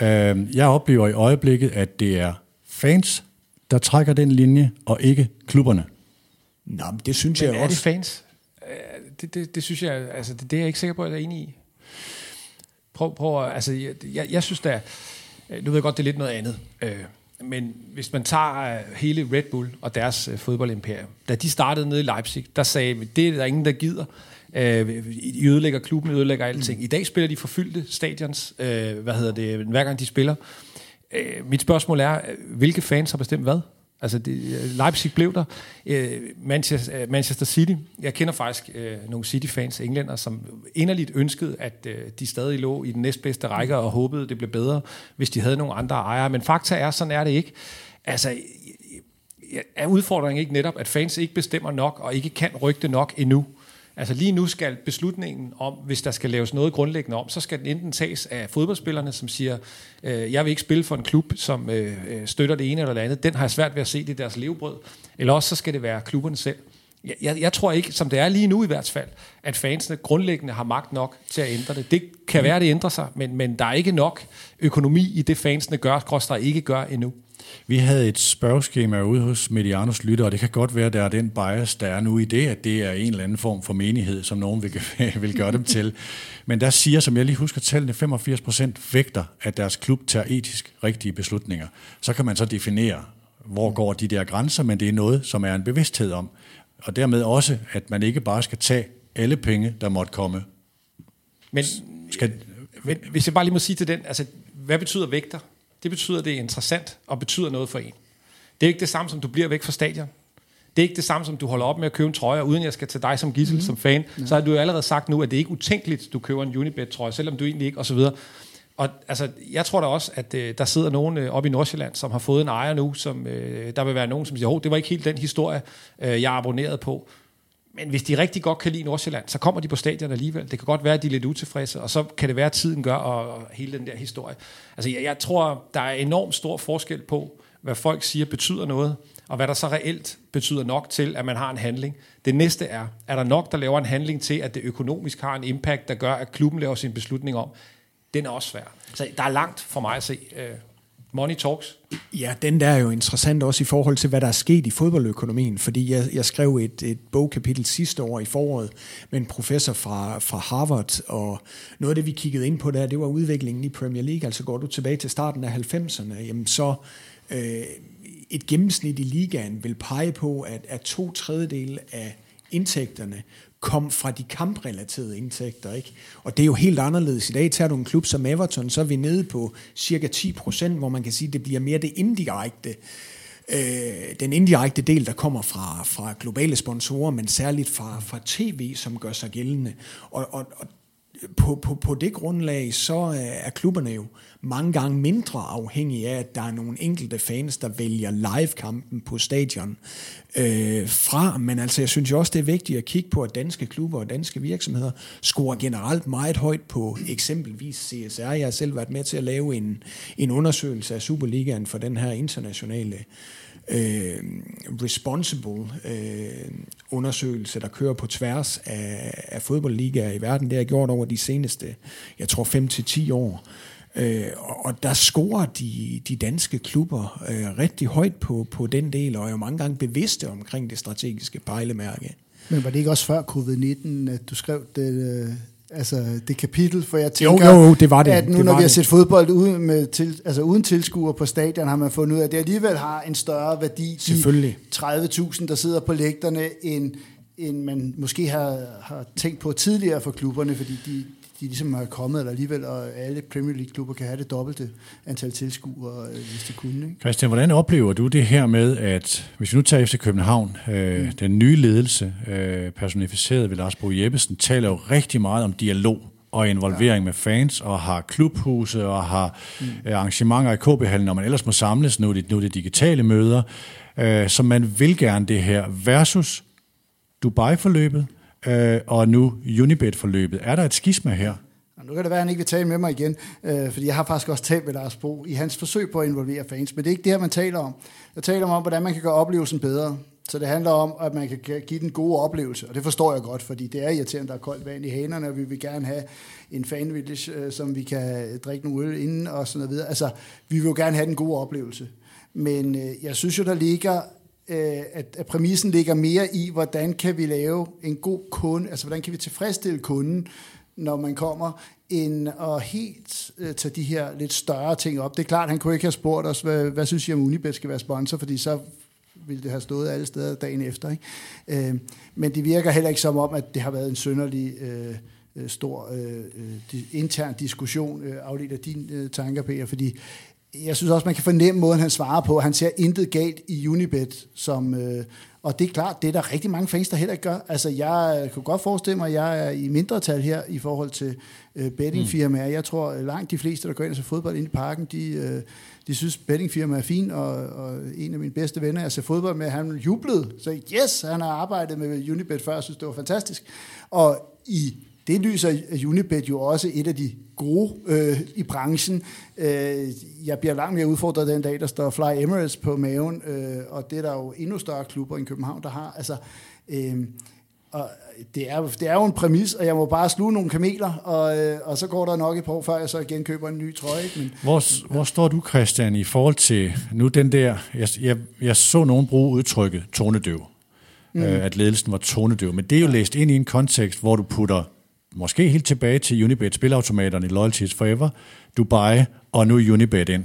Øh, jeg oplever i øjeblikket, at det er fans, der trækker den linje, og ikke klubberne. Nå, det synes Men jeg er også. det fans? Det, det, det synes jeg, altså det, det er jeg ikke sikker på, at jeg er enig i. Prøv, prøv at, altså jeg, jeg, jeg synes da, nu ved jeg godt, det er lidt noget andet, øh, men hvis man tager øh, hele Red Bull og deres øh, fodboldimperium, da de startede nede i Leipzig, der sagde vi, det er der ingen, der gider. Øh, I ødelægger klubben, I ødelægger alting. Mm. I dag spiller de forfyldte stadions, øh, hvad hedder det, hver gang de spiller. Øh, mit spørgsmål er, hvilke fans har bestemt hvad? Altså, det, Leipzig blev der. Øh, Manchester, øh, Manchester City, jeg kender faktisk øh, nogle City-fans, englænder, som inderligt ønskede, at øh, de stadig lå i den næstbedste række og håbede, det blev bedre, hvis de havde nogle andre ejere. Men fakta er, sådan er det ikke. Altså, er udfordringen ikke netop, at fans ikke bestemmer nok og ikke kan rygte nok endnu? Altså lige nu skal beslutningen om, hvis der skal laves noget grundlæggende om, så skal den enten tages af fodboldspillerne, som siger, øh, jeg vil ikke spille for en klub, som øh, øh støtter det ene eller det andet. Den har jeg svært ved at se det i deres levebrød. Eller også så skal det være klubberne selv. Jeg, jeg, jeg tror ikke, som det er lige nu i hvert fald, at fansene grundlæggende har magt nok til at ændre det. Det kan være, at det ændrer sig, men, men der er ikke nok økonomi i det, fansene gør, der ikke gør endnu. Vi havde et spørgeskema ude hos Medianos lytter, og det kan godt være, at der er den bias, der er nu i det, at det er en eller anden form for menighed, som nogen vil, [laughs] vil gøre dem til. Men der siger, som jeg lige husker tallene, 85 procent vægter, at deres klub tager etisk rigtige beslutninger. Så kan man så definere, hvor går de der grænser, men det er noget, som er en bevidsthed om. Og dermed også, at man ikke bare skal tage alle penge, der måtte komme. Men skal, hvis jeg bare lige må sige til den, altså, hvad betyder vægter? Det betyder, at det er interessant og betyder noget for en. Det er ikke det samme, som du bliver væk fra stadion. Det er ikke det samme, som du holder op med at købe en trøje, uden jeg skal til dig som gissel, mm. som fan. Ja. Så har du jo allerede sagt nu, at det er ikke utænkeligt, du køber en Unibet-trøje, selvom du egentlig ikke, og så videre. Og altså, jeg tror da også, at øh, der sidder nogen øh, oppe i Nordsjælland, som har fået en ejer nu, som øh, der vil være nogen, som siger, det var ikke helt den historie, øh, jeg abonneret på. Men hvis de rigtig godt kan lide Nordsjælland, så kommer de på stadion alligevel. Det kan godt være, at de er lidt utilfredse, og så kan det være, at tiden gør, og hele den der historie. Altså, jeg, jeg tror, der er enormt stor forskel på, hvad folk siger betyder noget, og hvad der så reelt betyder nok til, at man har en handling. Det næste er, er der nok, der laver en handling til, at det økonomisk har en impact, der gør, at klubben laver sin beslutning om. Den er også svær. Så der er langt for mig at se. Øh, Money Talks. Ja, den der er jo interessant også i forhold til, hvad der er sket i fodboldøkonomien, fordi jeg, jeg skrev et, et bogkapitel sidste år i foråret med en professor fra, fra Harvard, og noget af det, vi kiggede ind på der, det var udviklingen i Premier League, altså går du tilbage til starten af 90'erne, jamen så øh, et gennemsnit i ligaen vil pege på, at, at to tredjedel af indtægterne kom fra de kamprelaterede indtægter. Ikke? Og det er jo helt anderledes. I dag tager du en klub som Everton, så er vi nede på cirka 10 procent, hvor man kan sige, at det bliver mere det indirekte øh, den indirekte del, der kommer fra, fra globale sponsorer, men særligt fra, fra tv, som gør sig gældende. Og, og, og på, på, på det grundlag, så øh, er klubberne jo mange gange mindre afhængige af, at der er nogle enkelte fans, der vælger live-kampen på stadion øh, fra. Men altså, jeg synes jo også, det er vigtigt at kigge på, at danske klubber og danske virksomheder scorer generelt meget højt på eksempelvis CSR. Jeg har selv været med til at lave en, en undersøgelse af Superligaen for den her internationale øh, Øh, responsible øh, undersøgelse, der kører på tværs af, af fodboldligaer i verden. Det har gjort over de seneste, jeg tror 5-10 år. Øh, og der scorer de, de danske klubber øh, rigtig højt på, på den del, og er jo mange gange bevidste omkring det strategiske pejlemærke. Men var det ikke også før covid-19, at du skrev det, øh, altså det kapitel, for jeg tænker, jo, jo, det var det. at nu det når vi har set fodbold uden, med til, altså uden tilskuere på stadion, har man fundet ud af, at det alligevel har en større værdi, de 30.000, der sidder på lægterne, end, end man måske har, har tænkt på tidligere for klubberne, fordi de, de ligesom er kommet eller alligevel, og alle Premier League-klubber kan have det dobbelte antal tilskuere, øh, hvis de kunne. Ikke? Christian, hvordan oplever du det her med, at hvis vi nu tager efter København, øh, mm. den nye ledelse, øh, personificeret ved Lars Bo Jeppesen, taler jo rigtig meget om dialog og involvering ja. med fans, og har klubhuse, og har mm. Øh, arrangementer i KB-hallen, når man ellers må samles, nu er det, nu er det digitale møder, øh, så man vil gerne det her, versus Dubai-forløbet, øh, og nu Unibet-forløbet. Er der et skisma her? Nu kan det være, at han ikke vil tale med mig igen, øh, fordi jeg har faktisk også talt med Lars Bo i hans forsøg på at involvere fans, men det er ikke det her, man taler om. Jeg taler om, hvordan man kan gøre oplevelsen bedre. Så det handler om, at man kan give den gode oplevelse, og det forstår jeg godt, fordi det er irriterende, der er koldt vand i hanerne, og vi vil gerne have en fan village, øh, som vi kan drikke nogle øl inden og sådan noget Altså, vi vil jo gerne have den gode oplevelse. Men øh, jeg synes jo, der ligger Øh, at, at præmissen ligger mere i, hvordan kan vi lave en god kunde, altså hvordan kan vi tilfredsstille kunden, når man kommer, end at helt øh, tage de her lidt større ting op. Det er klart, han kunne ikke have spurgt os, hvad, hvad synes I om Unibet skal være sponsor, fordi så ville det have stået alle steder dagen efter. Ikke? Øh, men det virker heller ikke som om, at det har været en synderlig øh, øh stor øh, øh intern diskussion, øh, afledt af dine øh, tanker, Peter, fordi jeg synes også, man kan fornemme måden, han svarer på. Han ser intet galt i Unibet, som, øh, og det er klart, det er der rigtig mange fans, der heller ikke gør. Altså, jeg øh, kunne godt forestille mig, at jeg er i mindretal her i forhold til øh, bettingfirmaer. Jeg tror, øh, langt de fleste, der går ind og ser fodbold ind i parken, de, øh, de synes, bettingfirma er fin, og, og en af mine bedste venner, jeg ser fodbold med, han jublede. Så yes, han har arbejdet med Unibet før, jeg synes, det var fantastisk. Og i det lyser Unibet jo også et af de gode øh, i branchen. Øh, jeg bliver langt mere udfordret den dag, der står Fly Emirates på maven, øh, og det er der jo endnu større klubber i København, der har. Altså, øh, og det er, det er jo en præmis, og jeg må bare sluge nogle kameler, og, øh, og så går der nok et par år, før jeg så igen køber en ny trøje. Men, hvor, ja. hvor står du, Christian, i forhold til nu den der, jeg, jeg, jeg så nogen bruge udtrykket tonedøv, mm. øh, at ledelsen var tonedøv, men det er jo læst ind i en kontekst, hvor du putter måske helt tilbage til Unibet, spilautomaterne, Loyalties Forever, Dubai og nu Unibet ind.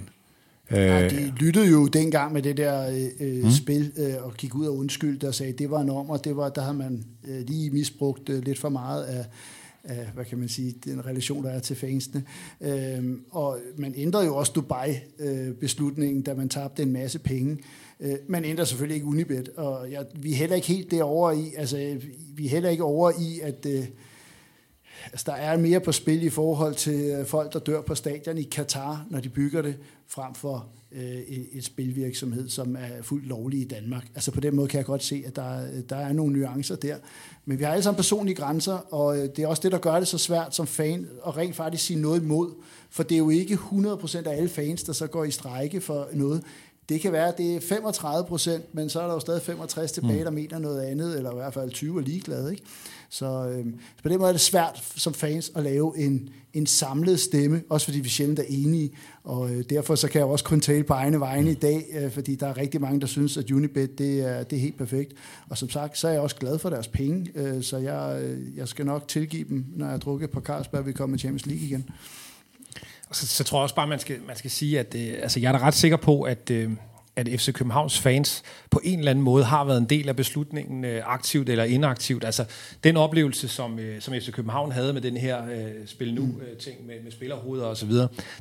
Ja, øh, de lyttede jo dengang med det der øh, mm. spil øh, og gik ud og undskyldte og sagde, at det var en om, og det var, der havde man øh, lige misbrugt øh, lidt for meget af, af, hvad kan man sige, den relation, der er til fansene. Øh, og man ændrede jo også Dubai-beslutningen, øh, da man tabte en masse penge. Øh, man ændrer selvfølgelig ikke Unibet, og jeg, vi er heller ikke helt derovre i, altså vi er heller ikke over i, at... Øh, Altså, der er mere på spil i forhold til øh, folk, der dør på stadion i Katar, når de bygger det, frem for øh, et, spilvirksomhed, som er fuldt lovlig i Danmark. Altså på den måde kan jeg godt se, at der, der er nogle nuancer der. Men vi har alle sammen personlige grænser, og øh, det er også det, der gør det så svært som fan at rent faktisk sige noget imod. For det er jo ikke 100% af alle fans, der så går i strejke for noget. Det kan være, at det er 35 procent, men så er der jo stadig 65 tilbage, mm. der mener noget andet, eller i hvert fald 20 er ligeglade. Ikke? Så, øh, så på den måde er det svært som fans at lave en, en samlet stemme, også fordi vi sjældent er enige, og øh, derfor så kan jeg også kun tale på egne vegne i dag, øh, fordi der er rigtig mange, der synes, at Unibet det er, det er helt perfekt. Og som sagt, så er jeg også glad for deres penge, øh, så jeg, øh, jeg skal nok tilgive dem, når jeg har drukket på Carlsberg, vi kommer i Champions League igen. Så, så tror jeg også bare, man skal, man skal sige, at øh, altså, jeg er da ret sikker på, at, øh, at FC Københavns fans på en eller anden måde har været en del af beslutningen, øh, aktivt eller inaktivt. Altså den oplevelse, som, øh, som FC København havde med den her øh, spil nu-ting øh, med, med spillerhoveder osv.,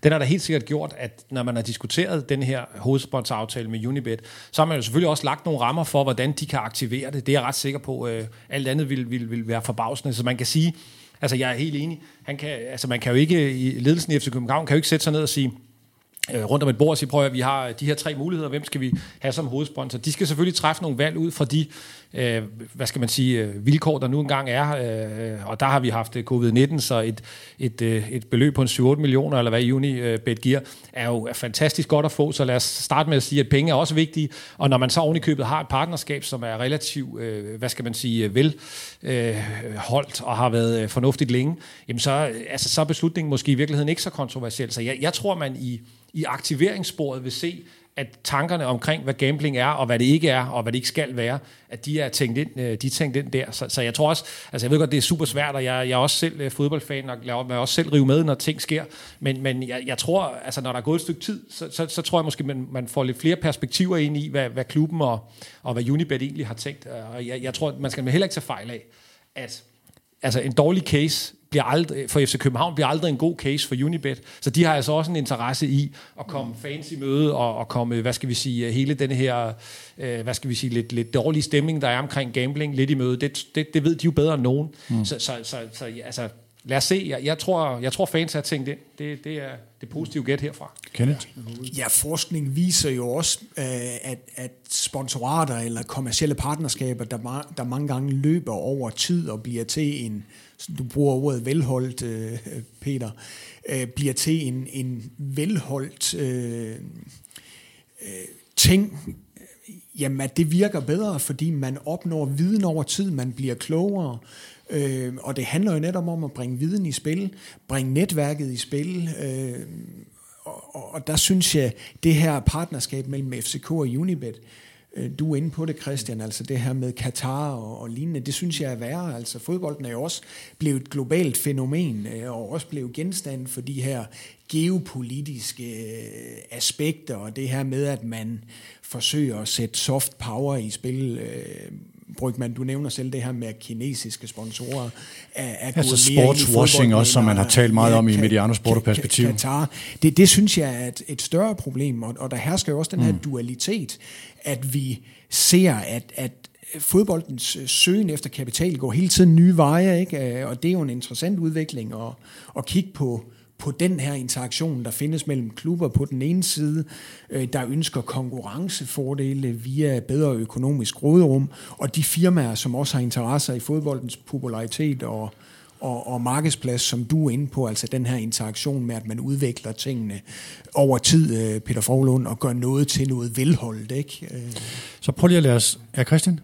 den har da helt sikkert gjort, at når man har diskuteret den her hovedsponsoraftale med Unibet, så har man jo selvfølgelig også lagt nogle rammer for, hvordan de kan aktivere det. Det er jeg ret sikker på. Øh, alt andet vil, vil, vil være forbavsende. Så man kan sige, altså jeg er helt enig, han kan, altså man kan jo ikke, i ledelsen i FC København kan jo ikke sætte sig ned og sige, øh, rundt om et bord og sige, prøv at vi har øh, de her tre muligheder, hvem skal vi have som hovedsponsor? De skal selvfølgelig træffe nogle valg ud fra de, øh, hvad skal man sige, øh, vilkår, der nu engang er, øh, og der har vi haft øh, covid-19, så et, et, et beløb på en 7-8 millioner, eller hvad i juni øh, Betgear, er jo er fantastisk godt at få, så lad os starte med at sige, at penge er også vigtige, og når man så ovenikøbet købet har et partnerskab, som er relativt, øh, hvad skal man sige, velholdt vel øh, holdt og har været fornuftigt længe, jamen så, altså, så er beslutningen måske i virkeligheden ikke så kontroversiel. Så jeg, jeg tror, man i i aktiveringssporet vil se, at tankerne omkring, hvad gambling er, og hvad det ikke er, og hvad det ikke skal være, at de er tænkt ind, øh, de er tænkt ind der. Så, så jeg tror også, altså jeg ved godt, det er super svært, og jeg, jeg er også selv øh, fodboldfan, og lader mig også selv rive med, når ting sker. Men, men jeg, jeg tror, altså når der er gået et stykke tid, så, så, så tror jeg måske, man, man får lidt flere perspektiver ind i, hvad, hvad klubben og, og hvad Unibet egentlig har tænkt. Og jeg, jeg tror, man skal heller ikke tage fejl af, at altså en dårlig case bliver aldrig, for FC København bliver aldrig en god case for Unibet. Så de har altså også en interesse i at komme fans i møde og, og komme, hvad skal vi sige, hele den her, øh, hvad skal vi sige, lidt, lidt dårlige stemning, der er omkring gambling, lidt i møde. Det, det, det ved de jo bedre end nogen. Mm. Så, så, så, så altså, lad os se. Jeg, jeg, tror, jeg tror, fans har tænkt ind. Det, det er det positive gæt herfra. Kenneth? Ja, forskning viser jo også, øh, at, at sponsorater eller kommersielle partnerskaber, der, der mange gange løber over tid og bliver til en, du bruger ordet velholdt, øh, Peter, øh, bliver til en, en velholdt øh, øh ting, øh, jamen at det virker bedre, fordi man opnår viden over tid, man bliver klogere, øh, og det handler jo netop om at bringe viden i spil, bringe netværket i spil, øh, og, og der synes jeg, det her partnerskab mellem FCK og Unibet, Øh, Øh, du er inde på det, Christian, altså det her med Katar og, og lignende, det synes jeg er værre. Altså fodbolden er jo også blevet et globalt fænomen, øh, og også blevet genstand for de her geopolitiske øh, aspekter, og det her med, at man forsøger at sætte soft power i spil. Brygman, du nævner selv det her med, kinesiske sponsorer er, er altså sportswashing også, som man har talt meget ja, om i Mediano Sport perspektiv. Katar. Det, det synes jeg er et, et større problem, og, og der hersker jo også den her mm. dualitet, at vi ser, at, at fodboldens søgen efter kapital går hele tiden nye veje, ikke? og det er jo en interessant udvikling at, at kigge på, på den her interaktion, der findes mellem klubber på den ene side, øh, der ønsker konkurrencefordele via bedre økonomisk råderum, og de firmaer, som også har interesser i fodboldens popularitet og, og, og markedsplads, som du er inde på, altså den her interaktion med, at man udvikler tingene over tid, øh, Peter Forlund, og gør noget til noget velholdt. Ikke? Øh. Så prøv lige at lade os... Ja, Christian?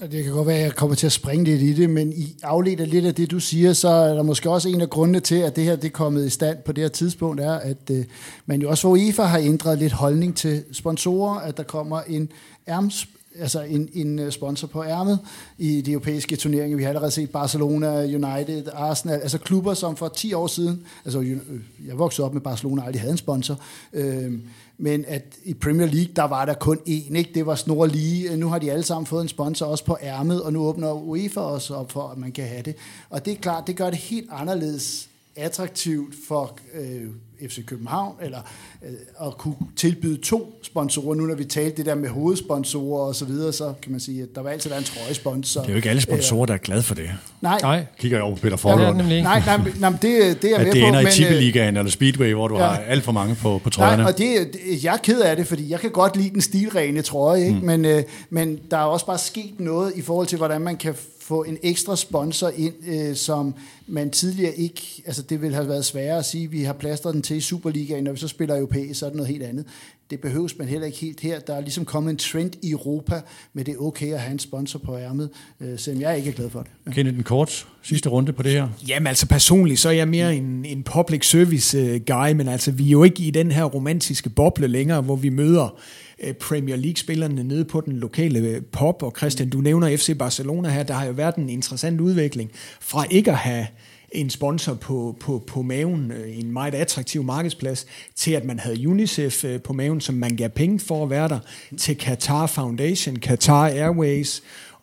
Det kan godt være, at jeg kommer til at springe lidt i det, men i afledt lidt af det, du siger, så er der måske også en af grundene til, at det her det er kommet i stand på det her tidspunkt, er, at øh, man jo også for UEFA har ændret lidt holdning til sponsorer, at der kommer en ærms altså en, en øh, sponsor på ærmet i de europæiske turneringer. Vi har allerede set Barcelona, United, Arsenal, altså klubber, som for 10 år siden, altså øh, jeg voksede op med Barcelona, aldrig havde en sponsor, øh, men at i Premier League, der var der kun én, ikke? det var snor lige. Nu har de alle sammen fået en sponsor også på ærmet, og nu åbner UEFA også op for, at man kan have det. Og det er klart, det gør det helt anderledes attraktivt for øh, FC København, eller øh, at kunne tilbyde to sponsorer. Nu når vi talte det der med hovedsponsorer og så videre, så kan man sige, at der var altid være en trøjesponsor. Det er jo ikke alle sponsorer, der er glade for det. Nej. nej. Kigger jeg over på Peter Forlund. Ja, nej, nej, nej, det, det er jeg med det på. ender i Tippeligaen eller Speedway, hvor du ja. har alt for mange på, på trøjerne. Nej, og det, jeg er ked af det, fordi jeg kan godt lide den stilrene trøje, ikke? Mm. Men, øh, men der er også bare sket noget i forhold til, hvordan man kan få en ekstra sponsor ind, øh, som man tidligere ikke, altså det ville have været sværere at sige, vi har plastret den til i Superligaen, når vi så spiller europæisk, så er det noget helt andet. Det behøves man heller ikke helt her. Der er ligesom kommet en trend i Europa med det okay at have en sponsor på ærmet, øh, selvom jeg ikke er glad for det. Ja. Kenneth, en kort sidste runde på det her? Jamen altså personligt, så er jeg mere en, en public service øh, guy, men altså vi er jo ikke i den her romantiske boble længere, hvor vi møder Øh, Premier League-spillerne nede på den lokale øh, pop, og Christian, du nævner FC Barcelona her, der har jo været en interessant udvikling fra ikke at have en sponsor på, på, på maven, øh, en meget attraktiv markedsplads, til at man havde UNICEF øh, på maven, som man gav penge for at være der, til Qatar Foundation, Qatar Airways,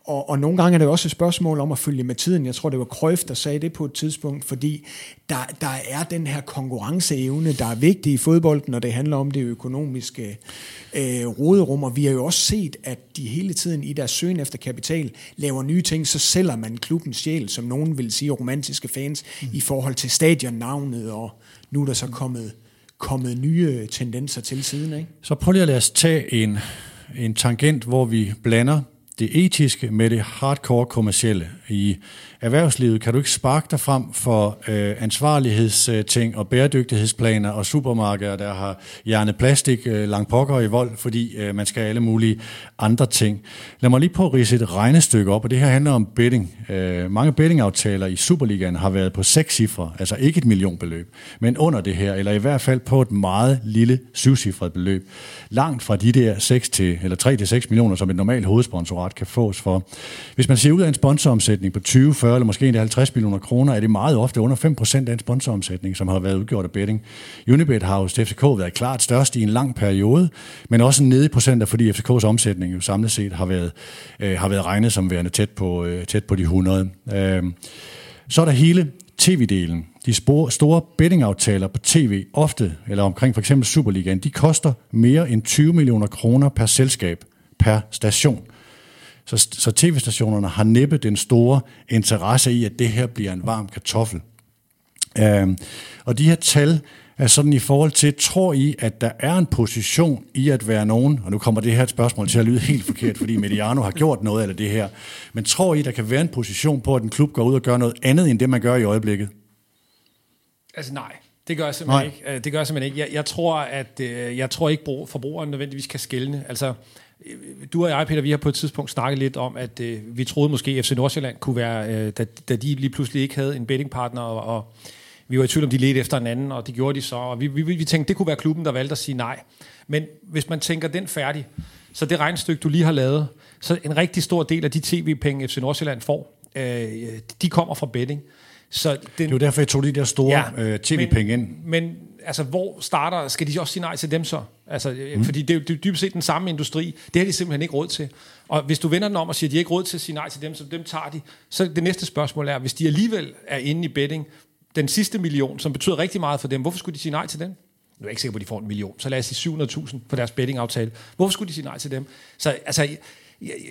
og, og nogle gange er det også et spørgsmål om at følge med tiden. Jeg tror, det var Krøft, der sagde det på et tidspunkt, fordi der, der er den her konkurrenceevne, der er vigtig i fodbolden, når det handler om det økonomiske øh, råderum. Og vi har jo også set, at de hele tiden i deres søgen efter kapital laver nye ting, så sælger man klubbens sjæl, som nogen vil sige romantiske fans, mm. i forhold til stadionnavnet, og nu er der så kommet, kommet nye tendenser til siden. Ikke? Så prøv lige at lade os tage en, en tangent, hvor vi blander det etiske med det hardcore kommercielle. I erhvervslivet kan du ikke sparke dig frem for øh, ansvarlighedsting og bæredygtighedsplaner og supermarkeder, der har hjernet plastik øh, langt pokker i vold, fordi øh, man skal have alle mulige andre ting. Lad mig lige på at rise et regnestykke op, og det her handler om betting. Øh, mange bettingaftaler i Superligaen har været på seks cifre, altså ikke et millionbeløb, men under det her, eller i hvert fald på et meget lille syvcifret beløb. Langt fra de der 6 til, eller 3 til 6 millioner, som et normalt hovedsponsorat kan fås for. Hvis man ser ud af en sponsoromsætning på 20, 40 eller måske endda 50 millioner kroner, er det meget ofte under 5% af en sponsoromsætning, som har været udgjort af betting. Unibet har hos FCK været klart størst i en lang periode, men også nede i procenter, fordi FCKs omsætning jo samlet set har været, øh, har været regnet som værende tæt på, øh, tæt på de 100. Øh, så er der hele tv-delen. De store bettingaftaler på tv, ofte eller omkring for eksempel Superligaen, de koster mere end 20 millioner kroner per selskab per station. Så, så tv-stationerne har næppe den store interesse i, at det her bliver en varm kartoffel. Øhm, og de her tal er sådan i forhold til, tror I, at der er en position i at være nogen, og nu kommer det her et spørgsmål til at lyde helt forkert, fordi Mediano har gjort noget af det her, men tror I, der kan være en position på, at en klub går ud og gør noget andet, end det man gør i øjeblikket? Altså nej, det gør jeg simpelthen nej. ikke. Øh, det gør jeg simpelthen ikke. Jeg, jeg tror, at øh, jeg tror ikke, forbrugeren nødvendigvis kan skælne. Altså, du og jeg, Peter, vi har på et tidspunkt snakket lidt om, at øh, vi troede måske, at FC Nordsjælland kunne være, øh, da, da de lige pludselig ikke havde en bettingpartner, og, og vi var i tvivl om, de ledte efter en anden, og det gjorde de så, og vi, vi, vi tænkte, det kunne være klubben, der valgte at sige nej. Men hvis man tænker den færdig, så det regnestykke, du lige har lavet, så en rigtig stor del af de tv-penge, FC Nordsjælland får, øh, de kommer fra betting. Så den, det er jo derfor, jeg tog de der store ja, øh, tv-penge ind. Men altså, hvor starter, skal de også sige nej til dem så? Altså, mm. Fordi det er jo dybest set den samme industri. Det har de simpelthen ikke råd til. Og hvis du vender den om og siger, at de ikke råd til at sige nej til dem, så dem tager de, så det næste spørgsmål er, hvis de alligevel er inde i betting, den sidste million, som betyder rigtig meget for dem, hvorfor skulle de sige nej til den? Nu er jeg ikke sikker på, at de får en million, så lad os sige 700.000 på deres bettingaftale. Hvorfor skulle de sige nej til dem? Så altså, jeg,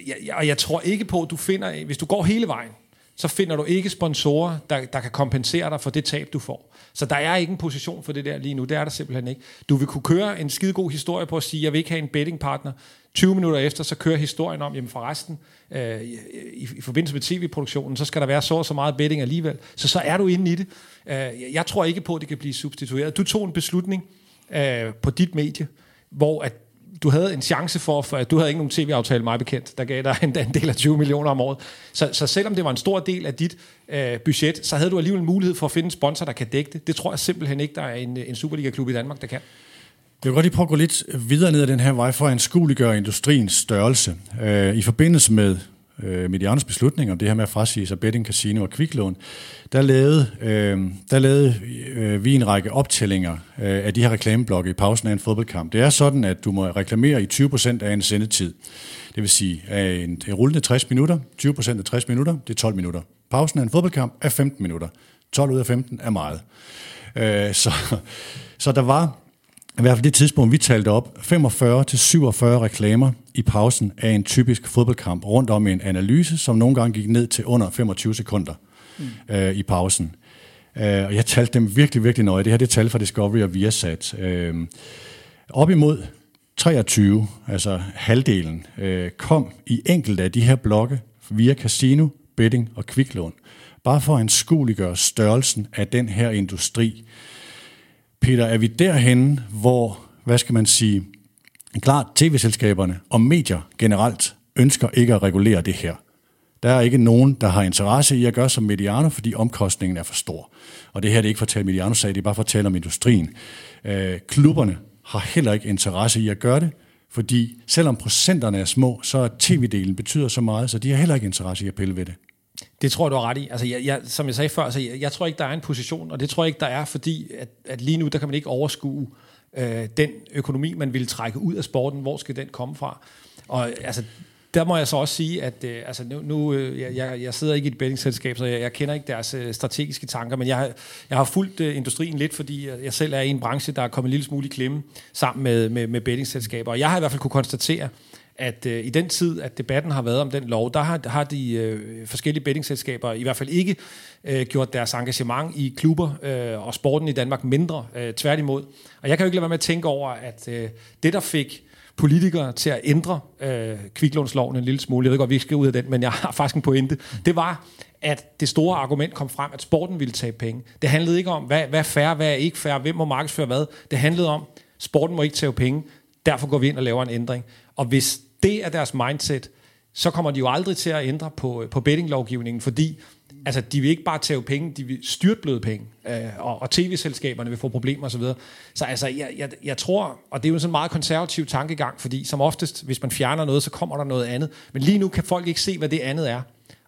jeg, jeg, jeg tror ikke på, at du finder, hvis du går hele vejen, så finder du ikke sponsorer, der, der kan kompensere dig for det tab, du får. Så der er ikke en position for det der lige nu. Det er der simpelthen ikke. Du vil kunne køre en skide god historie på at sige, jeg vil ikke have en bettingpartner. 20 minutter efter, så kører historien om, jamen forresten, øh, i, i forbindelse med tv-produktionen, så skal der være så og så meget betting alligevel. Så så er du inde i det. Øh, jeg tror ikke på, at det kan blive substitueret. Du tog en beslutning øh, på dit medie, hvor at du havde en chance for, for at du havde ikke nogen tv-aftale mig bekendt, der gav dig en, en del af 20 millioner om året. Så, så selvom det var en stor del af dit øh, budget, så havde du alligevel mulighed for at finde en sponsor, der kan dække det. Det tror jeg simpelthen ikke, der er en, en Superliga-klub i Danmark, der kan. Jeg vil godt lige prøve at gå lidt videre ned ad den her vej for at anskueliggøre industriens størrelse. Øh, I forbindelse med øh, Medianos beslutning om det her med at frasige sig betting, casino og kviklån, der lavede, øh, der lavede øh, vi en række optællinger øh, af de her reklameblokke i pausen af en fodboldkamp. Det er sådan, at du må reklamere i 20% af en sendetid. Det vil sige, af en, en rullende 60 minutter, 20% af 60 minutter, det er 12 minutter. Pausen af en fodboldkamp er 15 minutter. 12 ud af 15 er meget. Øh, så, så der var i hvert fald det tidspunkt, vi talte op, 45-47 reklamer i pausen af en typisk fodboldkamp rundt om en analyse, som nogle gange gik ned til under 25 sekunder mm. øh, i pausen. Øh, og jeg talte dem virkelig, virkelig nøje. Det her det er tal fra Discovery og Viasat. Øh, op imod 23, altså halvdelen, øh, kom i enkelte af de her blokke via casino, betting og kviklån. Bare for at anskueliggøre størrelsen af den her industri. Peter, er vi derhen, hvor, hvad skal man sige, klart tv-selskaberne og medier generelt ønsker ikke at regulere det her. Der er ikke nogen, der har interesse i at gøre som Mediano, fordi omkostningen er for stor. Og det her det er ikke for at tale Mediano-sag, det er bare for at tale om industrien. Øh, klubberne har heller ikke interesse i at gøre det, fordi selvom procenterne er små, så er tv-delen betyder så meget, så de har heller ikke interesse i at pille ved det. Det tror jeg, du har ret i. Altså, jeg, jeg, som jeg sagde før, altså, jeg, jeg tror ikke, der er en position, og det tror jeg ikke, der er, fordi at, at lige nu, der kan man ikke overskue øh, den økonomi, man vil trække ud af sporten. Hvor skal den komme fra? Og altså, der må jeg så også sige, at øh, altså nu, nu øh, jeg, jeg sidder ikke i et bettingselskab, så jeg, jeg kender ikke deres øh, strategiske tanker, men jeg, jeg har fulgt øh, industrien lidt, fordi jeg selv er i en branche, der er kommet en lille smule i klemme sammen med, med, med bettingselskaber. Og jeg har i hvert fald kunne konstatere, at øh, i den tid, at debatten har været om den lov, der har, har de øh, forskellige bettingselskaber i hvert fald ikke øh, gjort deres engagement i klubber øh, og sporten i Danmark mindre, øh, tværtimod. Og jeg kan jo ikke lade være med at tænke over, at øh, det, der fik politikere til at ændre øh, kviklånsloven en lille smule, jeg ved godt, vi ikke skal ud af den, men jeg har faktisk en pointe, det var, at det store argument kom frem, at sporten ville tage penge. Det handlede ikke om, hvad, hvad er fair, hvad er ikke fair, hvem må markedsføre hvad. Det handlede om, sporten må ikke tage penge, derfor går vi ind og laver en ændring. Og hvis det er deres mindset, så kommer de jo aldrig til at ændre på, øh, på bettinglovgivningen, fordi altså, de vil ikke bare tage penge, de vil styrtbløde penge, øh, og, og tv-selskaberne vil få problemer osv. Så, så altså, jeg, jeg, jeg tror, og det er jo sådan en meget konservativ tankegang, fordi som oftest, hvis man fjerner noget, så kommer der noget andet. Men lige nu kan folk ikke se, hvad det andet er.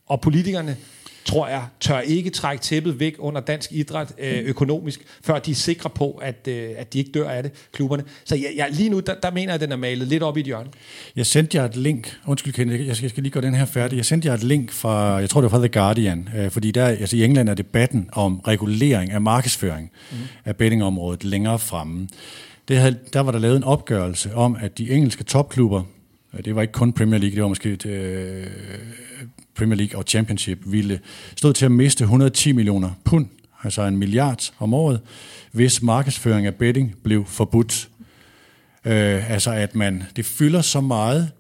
Og politikerne tror jeg, tør ikke trække tæppet væk under dansk idræt øh, økonomisk, før de er sikre på, at, øh, at de ikke dør af det, klubberne. Så jeg, jeg, lige nu, der, der mener jeg, at den er malet lidt op i et hjørne. Jeg sendte jer et link, undskyld Ken, jeg skal, jeg skal lige gøre den her færdig. Jeg sendte jer et link fra, jeg tror det var fra The Guardian, øh, fordi der, altså i England er debatten om regulering af markedsføring mm. af bettingområdet længere fremme. Det havde, der var der lavet en opgørelse om, at de engelske topklubber, det var ikke kun Premier League, det var måske et, øh, Premier League og Championship ville stod til at miste 110 millioner pund, altså en milliard om året, hvis markedsføring af betting blev forbudt. Øh, altså at man, det fylder så meget,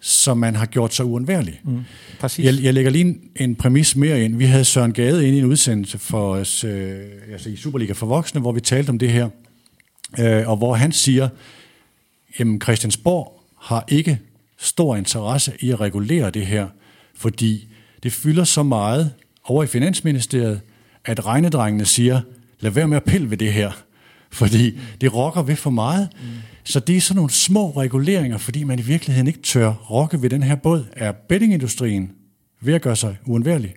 som man har gjort sig uundværlig. Mm, præcis. Jeg, jeg lægger lige en, en præmis mere ind. Vi havde Søren Gade ind i en udsendelse for os, øh, altså i Superliga for Voksne, hvor vi talte om det her, øh, og hvor han siger, jamen Christiansborg har ikke stor interesse i at regulere det her, fordi det fylder så meget over i Finansministeriet, at regnedrengene siger, lad være med at pille ved det her, fordi det rokker ved for meget. Mm. Så det er sådan nogle små reguleringer, fordi man i virkeligheden ikke tør rokke ved den her båd. Er bettingindustrien ved at gøre sig uundværlig?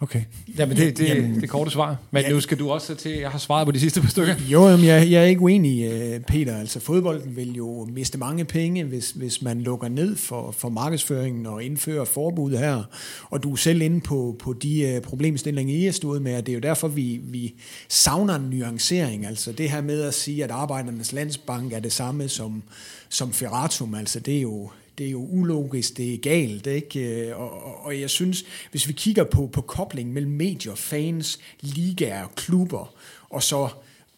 Okay. Jamen, det, det, det er korte svar. Men ja. nu skal du også til, jeg har svaret på de sidste par stykker. Jo, jamen, jeg, jeg er ikke uenig, øh, Peter. Altså, fodbolden vil jo miste mange penge, hvis, hvis man lukker ned for, for markedsføringen og indfører forbud her. Og du er selv inde på, på de uh, problemstillinger, I er stået med, og det er jo derfor, vi, vi savner en nuancering. Altså det her med at sige, at Arbejdernes Landsbank er det samme som, som Ferratum, altså det er jo det er jo ulogisk, det er galt, ikke? Øh, og, og jeg synes, hvis vi kigger på, på koblingen mellem medier, fans, ligaer, klubber, og så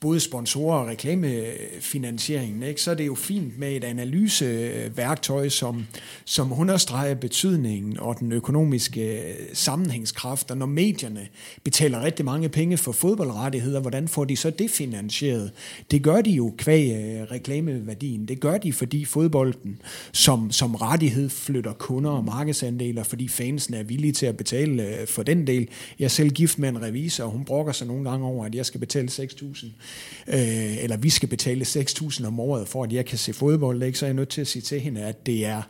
både sponsorer og reklamefinansieringen, ikke? så er det jo fint med et analyseværktøj, som, som understreger betydningen og den økonomiske øh, sammenhængskraft. Og når medierne betaler rigtig mange penge for fodboldrettigheder, hvordan får de så det finansieret? Det gør de jo kvæg øh, reklameværdien. Det gør de, fordi fodbolden som, som rettighed flytter kunder og markedsandeler, fordi fansen er villige til at betale øh, for den del. Jeg er selv gift med en revisor, og hun brokker sig nogle gange over, at jeg skal betale 6.000 øh, eller vi skal betale 6.000 om året, for at jeg kan se fodbold, ikke? så er jeg nødt til at sige til hende, at det er,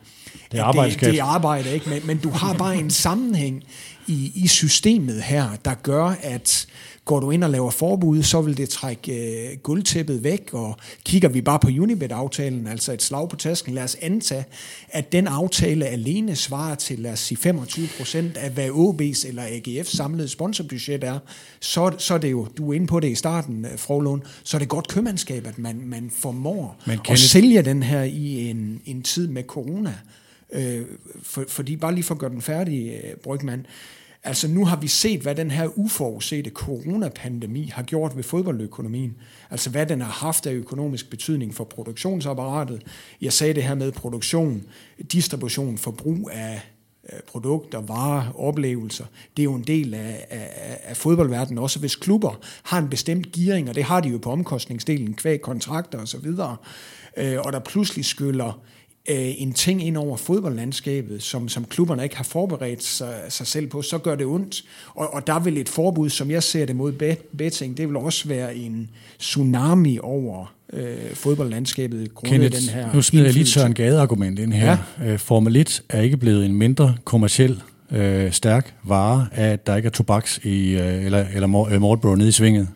det er, det, det er arbejde, ikke? Men, men du har bare en sammenhæng i, i systemet her, der gør, at Går du ind og laver forbud, så vil det trække øh, guldtæppet væk, og kigger vi bare på Unibet-aftalen, altså et slag på tasken, lad os antage, at den aftale alene svarer til, lad os sige, 25 procent af, hvad OB's eller AGF's samlede sponsorbudget er, så, så er det jo, du er inde på det i starten, øh, Frolund, så er det godt købmandskab, at man, man formår Men at sælge den her i en, en tid med corona. Øh, for, fordi bare lige for at gøre den færdig, øh, Brygman, Altså nu har vi set, hvad den her uforudsete coronapandemi har gjort ved fodboldøkonomien. Altså hvad den har haft af økonomisk betydning for produktionsapparatet. Jeg sagde det her med produktion, distribution, forbrug af produkter, varer, oplevelser. Det er jo en del af, af, af fodboldverdenen, også hvis klubber har en bestemt gearing, og det har de jo på omkostningsdelen, kvæg kontrakter osv., øh, og der pludselig skyller øh, en ting ind over fodboldlandskabet, som, som klubberne ikke har forberedt sig, sig selv på, så gør det ondt. Og, og der vil et forbud, som jeg ser det mod betting, det vil også være en tsunami over øh, fodboldlandskabet grundet den her Nu smider jeg lige Søren Gade-argument ind her. Ja. Øh, Formel 1 er ikke blevet en mindre kommersiel øh, stærk vare af, at der ikke er tobaks i, øh, eller, eller Mortbro nede i svinget.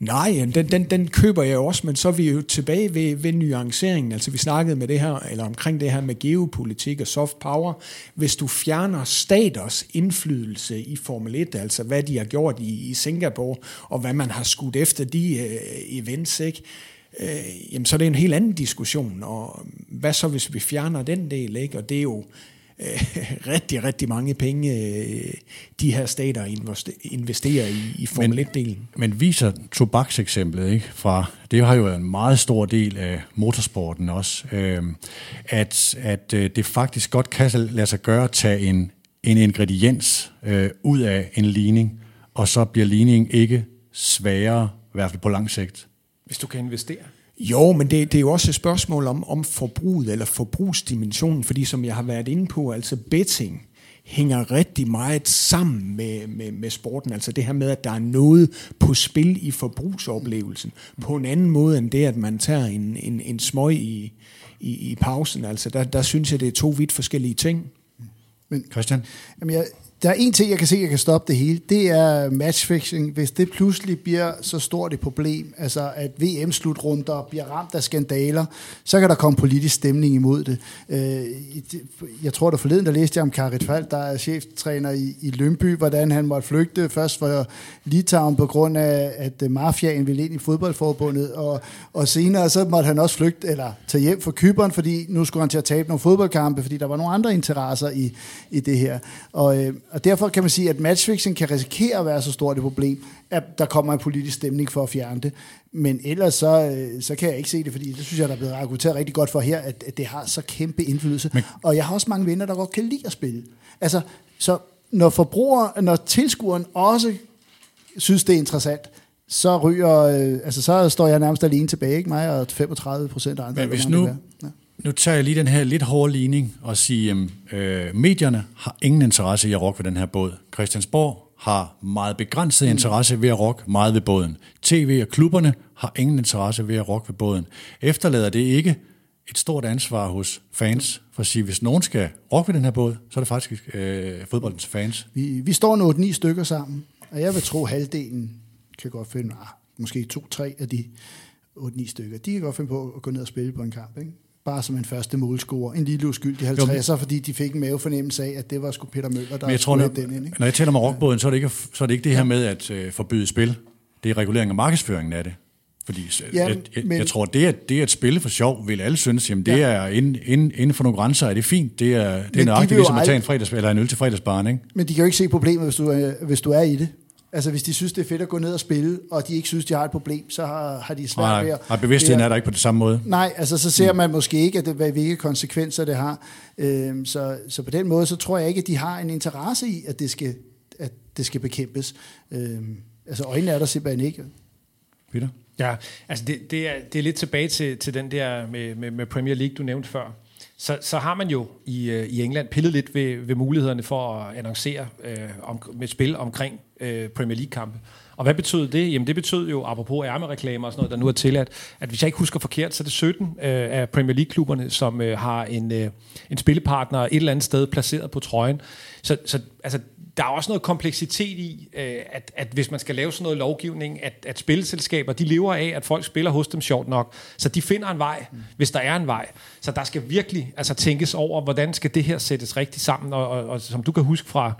Nej, den, den, den køber jeg også, men så er vi jo tilbage ved, ved nuanceringen. Altså vi snakkede med det her, eller omkring det her med geopolitik og soft power. Hvis du fjerner staters indflydelse i Formel 1, altså hvad de har gjort i, i Singapore, og hvad man har skudt efter de øh, events, ikke? Øh, jamen så er det en helt anden diskussion. Og hvad så, hvis vi fjerner den del? Ikke? Og det er jo [laughs] rigtig, rigtig mange penge, øh, de her stater investerer i, i Formel 1-delen. Men viser tobakseksemplet, ikke, fra, det har jo været en meget stor del af motorsporten også, øh, at, at øh, det faktisk godt kan lade sig gøre at tage en, en ingrediens øh, ud af en ligning, og så bliver ligningen ikke sværere, i hvert fald på lang sigt. Hvis du kan investere? Jo, men det, det er jo også et spørgsmål om, om forbruget eller forbrugsdimensionen, fordi som jeg har været inde på, altså betting hænger rigtig meget sammen med, med, med sporten. Altså det her med, at der er noget på spil i forbrugsoplevelsen, på en anden måde end det, at man tager en, en, en smøg i, i, i pausen. Altså der, der synes jeg, det er to vidt forskellige ting. Men Christian? Jamen jeg, der er en ting, jeg kan se, jeg kan stoppe det hele. Det er matchfixing. Hvis det pludselig bliver så stort et problem, altså at VM-slutrunder bliver ramt af skandaler, så kan der komme politisk stemning imod det. Øh, jeg tror, der forleden, der læste jeg om Karit Fald, der er cheftræner i, i Lønby, hvordan han måtte flygte først for Litauen på grund af, at øh, mafiaen ville ind i fodboldforbundet, og, og senere så måtte han også flygte, eller tage hjem fra Kyberen, fordi nu skulle han til at tabe nogle fodboldkampe, fordi der var nogle andre interesser i, i det her. Og, øh, og derfor kan man sige, at matchfixing kan risikere at være så stort et problem, at der kommer en politisk stemning for at fjerne det. Men ellers så, øh, så kan jeg ikke se det, fordi det synes jeg, der er blevet argumenteret rigtig godt for her, at, at det har så kæmpe indflydelse. Men, og jeg har også mange venner, der godt kan lide at spille. Altså, så når forbruger, når tilskueren også synes, det er interessant, så ryger, øh, altså så står jeg nærmest alene tilbage, ikke mig og 35 procent af andre. Men hvis nu, ja. Nu tager jeg lige den her lidt hårde ligning og siger, at øh, medierne har ingen interesse i at rokke ved den her båd. Christiansborg har meget begrænset interesse ved at rokke meget ved båden. TV og klubberne har ingen interesse ved at rokke ved båden. Efterlader det ikke et stort ansvar hos fans for at sige, hvis nogen skal rokke ved den her båd, så er det faktisk øh, fodboldens fans. Vi, vi står nu 8-9 stykker sammen, og jeg vil tro, halvdelen kan godt finde, ah, måske to-tre af de 8-9 stykker, de kan godt finde på at gå ned og spille på en kamp. Ikke? Bare som en første målscorer. En lille uskyldig 50'er, fordi de fik en mavefornemmelse af, at det var sgu Peter Møller, der Men jeg tror, når, den ind. Ikke? når jeg taler om rockbåden, så er det ikke, så er det, ikke det her med at øh, forbyde spil. Det er regulering af markedsføringen af det. Fordi Ja, jeg, jeg, men- jeg tror, det at, det at spille for sjov, vil alle synes, jamen det Ja. er inden, inden, inden for nogle grænser, er det fint. Det er, det de er nøjagtigt ligesom at tage en, fredags, eller en øl til fredagsbaren, ikke? Men de kan jo ikke se problemet, hvis du, er, hvis du er i det. Altså hvis de synes, det er fedt at gå ned og spille, og de ikke synes, de har et problem, så har, har de svært Nej, ved at... nej, bevidstheden er der ikke på det samme måde. Nej, altså så ser man måske ikke, at det, hvad, hvilke konsekvenser det har. Øhm, så, så på den måde, så tror jeg ikke, at de har en interesse i, at det skal, at det skal bekæmpes. Øhm, altså øjnene er der simpelthen ikke. Peter? Ja, altså det, det, er, det er lidt tilbage til, til den der med, med, med Premier League, du nævnte før. Så, så har man jo i, øh, i England pillet lidt ved, ved mulighederne for at annoncere øh, om, med spil omkring øh, Premier League-kampe. Og hvad betød det? Jamen det betød jo, apropos ærmereklamer og sådan noget, der nu er tilladt, at hvis jeg ikke husker forkert, så er det 17 øh, af Premier League-klubberne, som øh, har en, øh, en spillepartner et eller andet sted placeret på trøjen. Så, så altså, der er også noget kompleksitet i, øh, at, at hvis man skal lave sådan noget lovgivning, at, at spilleselskaber, de lever af, at folk spiller hos dem sjovt nok. Så de finder en vej, mm. hvis der er en vej. Så der skal virkelig altså, tænkes over, hvordan skal det her sættes rigtigt sammen. Og, og, og som du kan huske fra,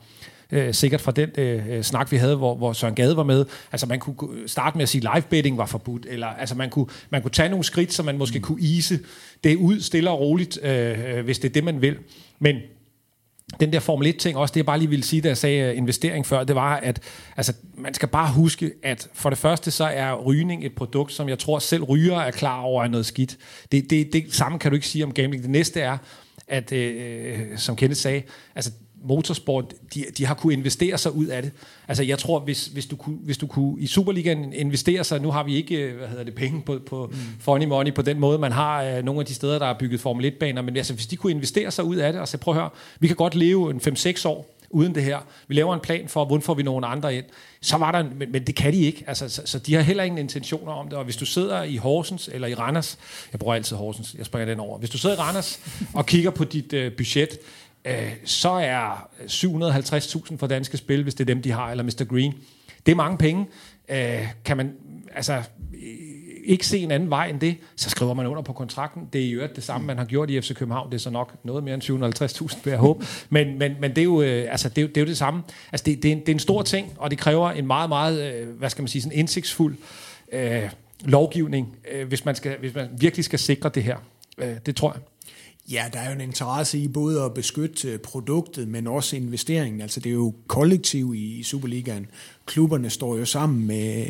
øh, sikkert fra den øh, snak, vi havde, hvor, hvor Søren Gade var med. Altså man kunne starte med at sige, live betting var forbudt, eller altså man kunne, man kunne tage nogle skridt, så man måske mm. kunne ise det ud stille og roligt, øh, øh, hvis det er det, man vil. Men den der Formel 1-ting også, det jeg bare lige ville sige, da jeg sagde øh, investering før, det var, at altså, man skal bare huske, at for det første, så er rygning et produkt, som jeg tror selv ryger er klar over er noget skidt. Det, det, det samme kan du ikke sige om gambling. Det næste er, at øh, som Kenneth sagde, altså motorsport, de, de har kunne investere sig ud af det. Altså jeg tror, hvis, hvis, du kunne, hvis du kunne i Superligaen investere sig, nu har vi ikke øh, hvad hedder det, penge på, på mm. funny money på den måde, man har øh, nogle af de steder, der er bygget Formel 1-baner, men altså, hvis de kunne investere sig ud af det, og så prøv at høre, vi kan godt leve en 5-6 år uden det her. Vi laver en plan for, hvordan får vi nogle andre ind. Så var der, en, men, men det kan de ikke. Altså, så, så de har heller ingen intentioner om det. Og hvis du sidder i Horsens eller i Randers, jeg bruger altid Horsens, jeg springer den over. Hvis du sidder i Randers og kigger på dit øh, budget, øh, så er 750.000 for danske spil, hvis det er dem, de har, eller Mr. Green. Det er mange penge. Øh, kan man altså ikke se en anden vej end det, så skriver man under på kontrakten. Det er i øvrigt det samme, man har gjort i FC København. Det er så nok noget mere end 750.000, vil jeg håbe. Men, men, men det, er jo, øh, altså, det, er jo, det er jo det samme. Altså, det, det, er en, det er en stor ting, og det kræver en meget, meget, øh, hvad skal man sige, sådan indsigtsfuld øh, lovgivning, øh, hvis, man skal, hvis man virkelig skal sikre det her. Øh, det tror jeg. Ja, der er jo en interesse i både at beskytte øh, produktet, men også investeringen. Altså det er jo kollektiv i Superligaen. Klubberne står jo sammen med,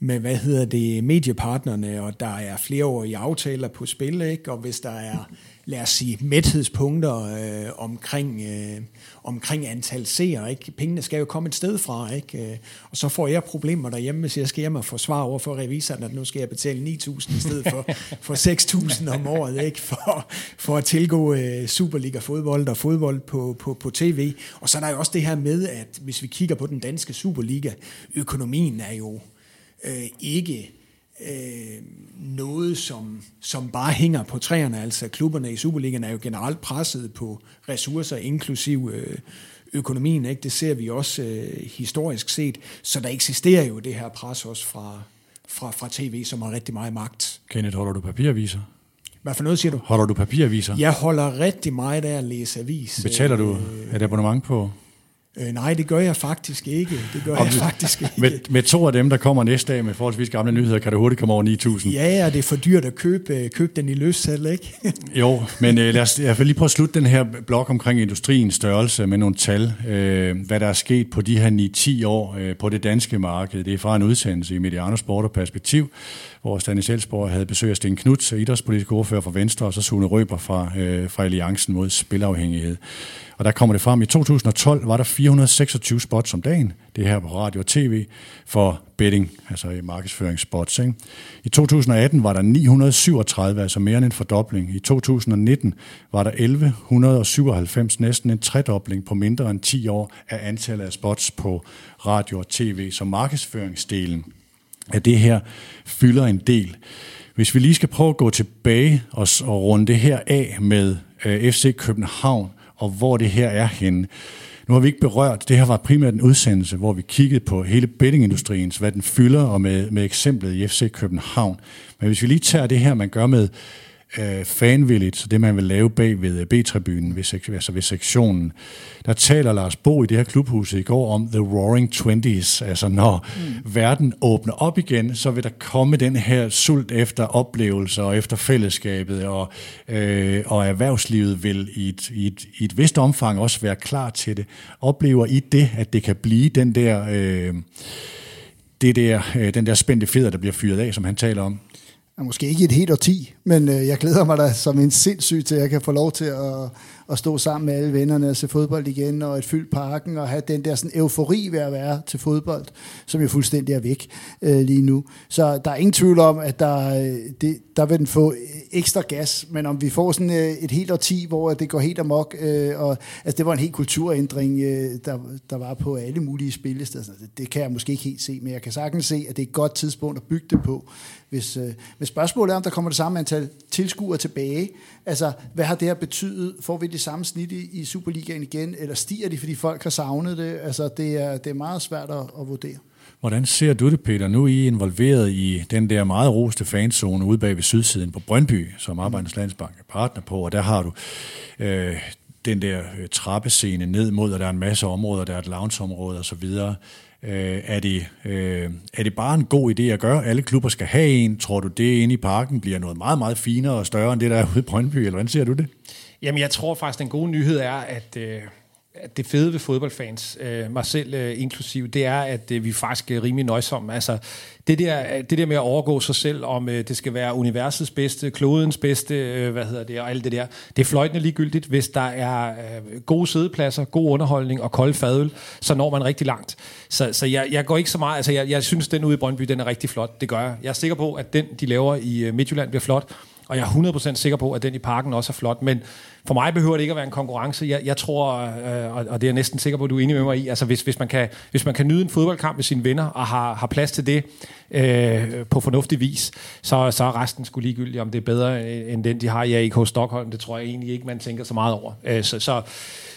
med hvad hedder det, mediepartnerne, og der er flere år i aftaler på spil, ikke? og hvis der er, lad os sige, mæthedspunkter øh, omkring, øh, omkring antal seere, ikke? pengene skal jo komme et sted fra, ikke? Øh, og så får jeg problemer derhjemme, hvis jeg skal hjem og forsvare over for revisoren, at nu skal jeg betale 9.000 i stedet for, [laughs] for 6.000 om året, ikke? For, for at tilgå øh, Superliga-fodbold og fodbold på, på, på tv. Og så er der jo også det her med, at hvis vi kigger på den danske Superliga, økonomien er jo øh, ikke øh, noget, som, som bare hænger på træerne. Altså klubberne i Superligaen er jo generelt presset på ressourcer, inklusiv øh, økonomien. Ikke? Det ser vi også øh, historisk set. Så der eksisterer jo det her pres også fra, fra, fra tv, som har rigtig meget magt. Kenneth, holder du papiraviser? Hvad for noget siger du? Holder du papiraviser? Jeg holder rigtig meget af at læse avis. Betaler du et abonnement på? Øh, nej, det gør jeg faktisk ikke. Det gør jeg faktisk ikke. Med, med to af dem, der kommer næste dag med forholdsvis gamle nyheder, kan du hurtigt komme over 9.000. Ja, og det er for dyrt at købe, øh, købe den i løssalg, ikke? Jo, men øh, lad os jeg vil lige prøve at slutte den her blok omkring industriens størrelse med nogle tal. Øh, hvad der er sket på de her 9-10 år øh, på det danske marked. Det er fra en udsendelse i Mediano Sport og Perspektiv, hvor Stanis Elsborg havde besøg af Sten Knuds, idrætspolitisk ordfører for Venstre, og så Sune Røber fra, øh, fra Alliancen mod Spilafhængighed. Og der kommer det frem, i 2012 var der 426 spots om dagen, det her på radio og tv, for betting, altså i markedsføringsspots. Ikke? I 2018 var der 937, altså mere end en fordobling. I 2019 var der 1197, næsten en tredobling på mindre end 10 år af antallet af spots på radio og tv. Så markedsføringsdelen at det her fylder en del. Hvis vi lige skal prøve at gå tilbage og, og runde det her af med øh, FC København, og hvor det her er henne. Nu har vi ikke berørt, det her var primært en udsendelse, hvor vi kiggede på hele bettingindustrien, hvad den fylder, og med, med eksemplet i FC København. Men hvis vi lige tager det her, man gør med øh, fanvilligt, så det man vil lave bag ved øh, B-tribunen, ved, altså ved sektionen, der taler Lars Bo i det her klubhus i går om The Roaring Twenties, altså når mm. verden åbner op igen, så vil der komme den her sult efter oplevelser og efter fællesskabet, og, øh, og erhvervslivet vil i et, i, et, i et vist omfang også være klar til det. Oplever I det, at det kan blive den der... Øh, det der, øh, den der spændte fjeder, der bliver fyret af, som han taler om? Måske ikke et helt årti, men øh, jeg glæder mig da som en sindssyg til, at jeg kan få lov til at, at stå sammen med alle vennerne og se fodbold igen, og et fyldt parken, og have den der sådan eufori ved at være til fodbold, som jo fuldstændig er væk øh, lige nu. Så der er ingen tvivl om, at der, øh, det, der vil den få øh, ekstra gas, men om vi får sådan øh, et helt årti, hvor det går helt amok, øh, og altså, det var en helt kulturændring, øh, der, der var på alle mulige spillesteder. Det, det kan jeg måske ikke helt se, men jeg kan sagtens se, at det er et godt tidspunkt at bygge det på. Hvis, øh, hvis spørgsmålet er, om der kommer det samme antal tilskuere tilbage, altså hvad har det her betydet? Får vi det samme snit i, i Superligaen igen, eller stiger de, fordi folk har savnet det? Altså det er, det er meget svært at, at vurdere. Hvordan ser du det, Peter? Nu er I involveret i den der meget roste fanzone ude bag ved sydsiden på Brøndby, som Arbejdernes Landsbank er partner på, og der har du øh, den der øh, trappescene ned mod, og der er en masse områder, der er et loungeområde osv., Øh, er, det, øh, er det bare en god idé at gøre? Alle klubber skal have en. Tror du, det inde i parken bliver noget meget, meget finere og større end det, der er ude i Brøndby? Eller hvordan ser du det? Jamen, jeg tror faktisk, den gode nyhed er, at... Øh det fede ved fodboldfans, øh, mig selv øh, inklusiv, det er, at øh, vi faktisk er rimelig nøjsomme. Altså, det der, det der med at overgå sig selv, om øh, det skal være universets bedste, klodens bedste, øh, hvad hedder det, og alt det der, det er fløjtende ligegyldigt. Hvis der er øh, gode sædepladser, god underholdning og kold fadøl, så når man rigtig langt. Så, så jeg, jeg går ikke så meget, altså jeg, jeg synes, den ude i Brøndby, den er rigtig flot. Det gør jeg. Jeg er sikker på, at den, de laver i øh, Midtjylland, bliver flot. Og jeg er 100% sikker på, at den i parken også er flot. Men for mig behøver det ikke at være en konkurrence. Jeg, jeg tror, øh, og det er jeg næsten sikker på, at du er enig med mig i, altså hvis, hvis, man, kan, hvis man kan nyde en fodboldkamp med sine venner, og har, har plads til det øh, på fornuftig vis, så, så er resten skulle ligegyldigt, om det er bedre øh, end den, de har i AIK Stockholm. Det tror jeg egentlig ikke, man tænker så meget over. Øh, så, så,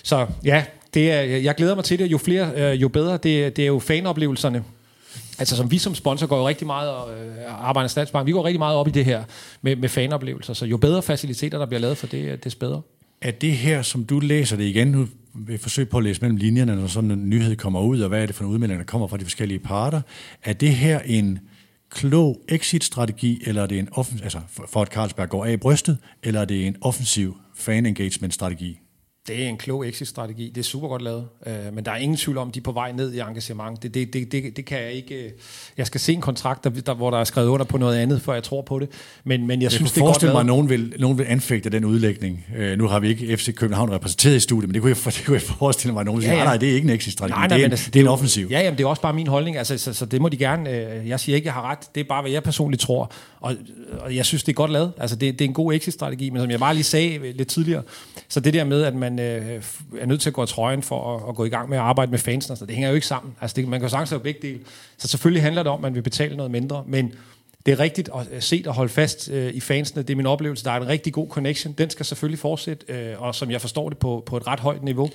så ja, det er, jeg glæder mig til det. Jo flere, øh, jo bedre. Det, det er jo fanoplevelserne, Altså som vi som sponsor går jo rigtig meget, og øh, arbejder Statsbank, vi går rigtig meget op i det her med, med fanoplevelser, så jo bedre faciliteter, der bliver lavet for det, øh, des bedre. Er det her, som du læser det igen, nu vil forsøge på at læse mellem linjerne, når sådan en nyhed kommer ud, og hvad er det for en udmelding, der kommer fra de forskellige parter, er det her en klog exit-strategi, eller er det en offensiv, altså for at Carlsberg går af i brystet, eller er det en offensiv fan-engagement-strategi? Det er en klog exit-strategi. Det er super godt lavet. Uh, men der er ingen tvivl om, at de er på vej ned i engagement. Det, det, det, det, det kan jeg ikke... Uh, jeg skal se en kontrakt, der, der, hvor der er skrevet under på noget andet, før jeg tror på det. Men, men jeg, jeg synes, det er godt mig, at nogen vil, nogen vil anfægte den udlægning. Uh, nu har vi ikke FC København repræsenteret i studiet, men det kunne jeg, [laughs] det kunne jeg forestille mig, at nogen ja, ja. siger, nej, det er ikke en exit-strategi. Nej, nej, det, er en, altså, det er en offensiv. Ja, jamen, det er også bare min holdning. Altså, så, så det må de gerne... Uh, jeg siger ikke, jeg har ret. Det er bare, hvad jeg personligt tror. Og, og jeg synes, det er godt lavet. Altså, det, det er en god exit-strategi, men som jeg bare lige sagde lidt tidligere, så det der med, at man øh er nødt til at gå trøjen for at, at gå i gang med at arbejde med fansen. Så det hænger jo ikke sammen. Altså det, man kan jo sagtens have begge dele. Så selvfølgelig handler det om, at man vil betale noget mindre, men det er rigtigt at se og holde fast øh, i fansene. Det er min oplevelse. Der er en rigtig god connection. Den skal selvfølgelig fortsætte, øh, og som jeg forstår det, på, på et ret højt niveau.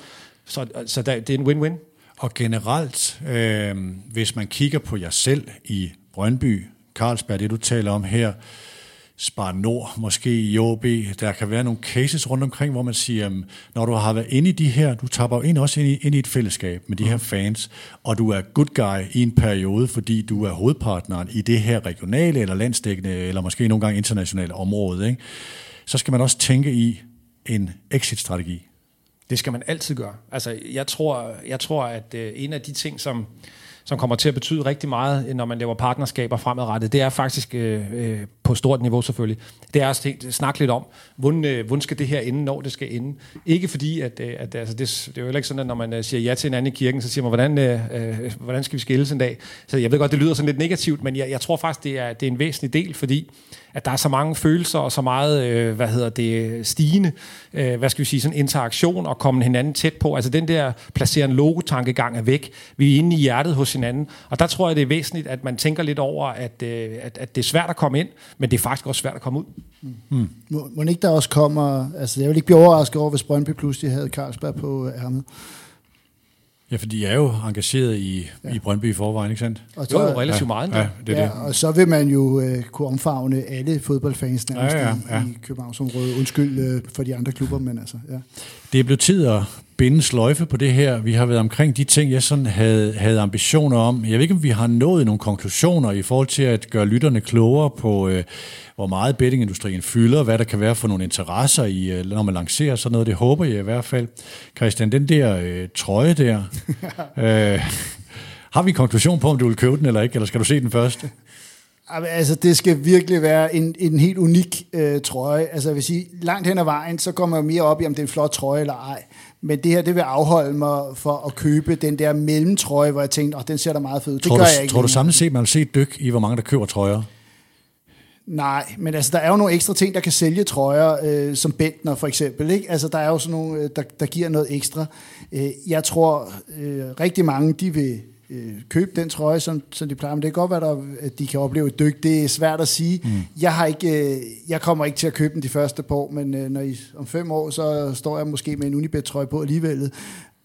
Så, så der, det er en win-win. Og generelt, øh, hvis man kigger på jer selv i Brøndby, Carlsberg, det du taler om her, Spar Nord, måske i OB. Der kan være nogle cases rundt omkring, hvor man siger, når du har været inde i de her, du taber ind også ind i, ind i et fællesskab med de her fans, og du er good guy i en periode, fordi du er hovedpartneren i det her regionale eller landsdækkende, eller måske nogle gange internationale område, ikke? så skal man også tænke i en exit-strategi. Det skal man altid gøre. Altså, jeg tror, jeg tror at øh, en af de ting, som som kommer til at betyde rigtig meget, når man laver partnerskaber fremadrettet, det er faktisk øh, øh på stort niveau selvfølgelig. Det er at snakke lidt om, hvordan, øh, hvordan skal det her ende, når det skal ende. Ikke fordi, at, øh, at altså det, det er jo ikke sådan, at når man øh, siger ja til en anden i kirken, så siger man, hvordan, øh, øh, hvordan skal vi skilles en dag? Så jeg ved godt, det lyder sådan lidt negativt, men jeg, jeg tror faktisk, det er, det er en væsentlig del, fordi at der er så mange følelser og så meget, øh, hvad hedder det, stigende, øh, hvad skal vi sige, sådan interaktion og komme hinanden tæt på. Altså den der placerende logotankegang er væk. Vi er inde i hjertet hos hinanden. Og der tror jeg, det er væsentligt, at man tænker lidt over, at, øh, at, at det er svært at komme ind, men det er faktisk også svært at komme ud. Mm. Må, må ikke der også kommer, altså jeg vil ikke blive overrasket over, hvis Brøndby pludselig havde Carlsberg på ærmet. Ja, fordi jeg er jo engageret i, ja. i Brøndby i forvejen, ikke sandt? Og så, jo, relativt ja, meget. Ja, det er ja, det. og så vil man jo øh, kunne omfavne alle fodboldfans nærmest ja, ja, ja. i Københavnsområdet. Undskyld øh, for de andre klubber, men altså, ja. Det er blevet tid at binde sløjfe på det her. Vi har været omkring de ting, jeg sådan havde, havde ambitioner om. Jeg ved ikke, om vi har nået nogle konklusioner i forhold til at gøre lytterne klogere på, øh, hvor meget bettingindustrien fylder, hvad der kan være for nogle interesser, i, øh, når man lancerer sådan noget. Det håber jeg i hvert fald. Christian, den der øh, trøje der, [laughs] øh, har vi en konklusion på, om du vil købe den eller ikke, eller skal du se den først? Altså, det skal virkelig være en, en helt unik øh, trøje. Altså, jeg vil sige, langt hen ad vejen, så kommer jeg mere op i, om det er en flot trøje eller ej. Men det her, det vil afholde mig for at købe den der mellemtrøje, hvor jeg tænkte, oh, den ser da meget fed ud. Det tror gør du, jeg ikke. Tror du samlet set, man vil se et dyk i, hvor mange der køber trøjer? Nej, men altså, der er jo nogle ekstra ting, der kan sælge trøjer, øh, som Bentner for eksempel. Ikke? Altså, der er jo sådan nogle, øh, der, der giver noget ekstra. Øh, jeg tror, øh, rigtig mange, de vil øh, købe den trøje, som, som de plejer. Men det kan godt være, der, at de kan opleve et dyk. Det er svært at sige. Mm. Jeg, har ikke, øh, jeg kommer ikke til at købe den de første par år, men øh, når I, om fem år, så står jeg måske med en Unibet-trøje på alligevel.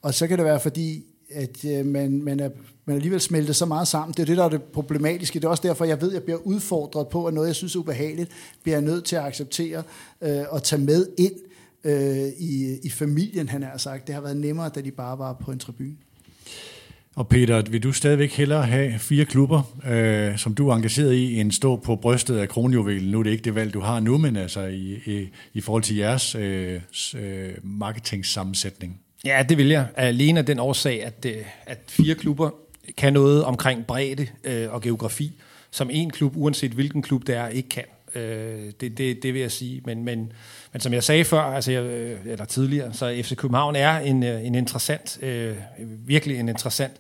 Og så kan det være, fordi at øh, man, man, er, man alligevel smelter så meget sammen. Det er det, der er det problematiske. Det er også derfor, jeg ved, at jeg bliver udfordret på, at noget, jeg synes er ubehageligt, bliver jeg nødt til at acceptere øh, og tage med ind øh, i, i familien, han har sagt. Det har været nemmere, da de bare var på en tribune. Og Peter, vil du stadigvæk hellere have fire klubber, øh, som du er engageret i, end stå på brystet af kronjuvelen? Nu er det ikke det valg, du har nu, men altså i, i, i forhold til jeres øh, øh, marketingsammensætning. Ja, det vil jeg. Alene af den årsag, at, øh, at fire klubber kan noget omkring bredde øh, og geografi, som en klub, uanset hvilken klub det er, ikke kan. Øh, det, det, det vil jeg sige. Men, men, men som jeg sagde før, altså jeg, øh, eller tidligere, så FC København er en, øh, en interessant, øh, virkelig en interessant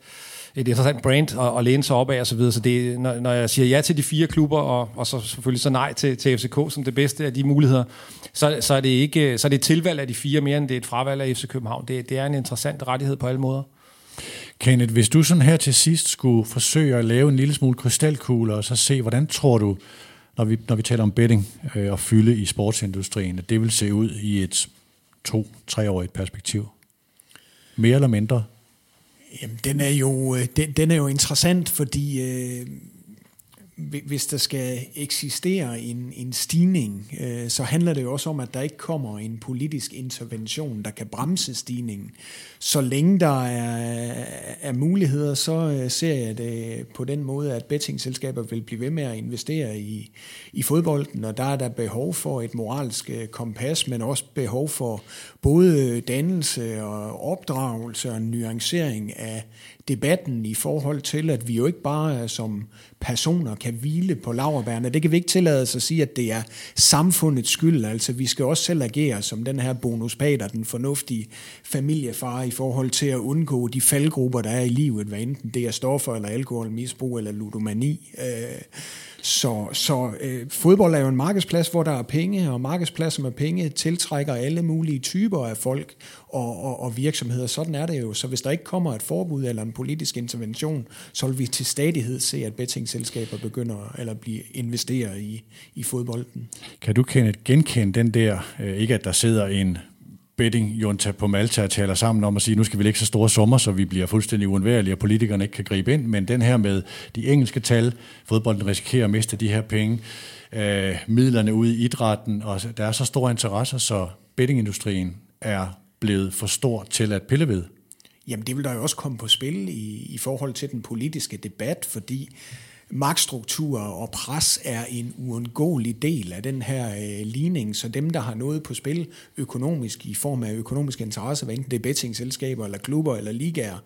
et interessant brand at, at læne sig op af og så videre. Så det, når, når jeg siger ja til de fire klubber, og, og så selvfølgelig så nej til, til FCK som det bedste af de muligheder, så, så, er det ikke så er det et tilvalg af de fire mere, end det er et fravalg af FC København. Det, det er en interessant rettighed på alle måder. Kenneth, hvis du sådan her til sidst skulle forsøge at lave en lille smule krystalkugle, og så se, hvordan tror du, når vi, når vi taler om betting øh, og fylde i sportsindustrien, at det vil se ud i et to-treårigt perspektiv? Mere eller mindre? Jamen, den er jo, øh, den, den er jo interessant, fordi øh, hvis der skal eksistere en, en stigning, øh, så handler det jo også om, at der ikke kommer en politisk intervention, der kan bremse stigningen. Så længe der er, er muligheder, så øh, ser jeg det på den måde, at bettingselskaber vil blive ved med at investere i, i fodbolden, og der er der behov for et moralsk øh, kompas, men også behov for både dannelse og opdragelse og nuancering af debatten i forhold til, at vi jo ikke bare som personer kan hvile på laverbærene. Det kan vi ikke tillade os at sige, at det er samfundets skyld. Altså, vi skal også selv agere som den her bonuspater, den fornuftige familiefar i forhold til at undgå de faldgrupper, der er i livet, hvad enten det er stoffer eller alkoholmisbrug eller ludomani. Øh, så, så øh, fodbold er jo en markedsplads, hvor der er penge, og markedspladser med penge tiltrækker alle mulige typer af folk og, og, og virksomheder. Sådan er det jo. Så hvis der ikke kommer et forbud eller en politisk intervention, så vil vi til stadighed se, at bettingselskaber begynder eller blive investere i, i fodbolden. Kan du kende, genkende den der, øh, ikke at der sidder en betting-junta på Malta taler sammen om at sige, nu skal vi lægge så store summer, så vi bliver fuldstændig uundværlige, og politikerne ikke kan gribe ind. Men den her med de engelske tal, fodbolden risikerer at miste de her penge, øh, midlerne ud i idrætten, og der er så store interesser, så bettingindustrien er blevet for stor til at pille ved. Jamen det vil der jo også komme på spil i, i forhold til den politiske debat, fordi magtstrukturer og pres er en uundgåelig del af den her øh, ligning, så dem, der har noget på spil økonomisk i form af økonomiske interesser, hvad enten det er bettingselskaber eller klubber eller ligaer,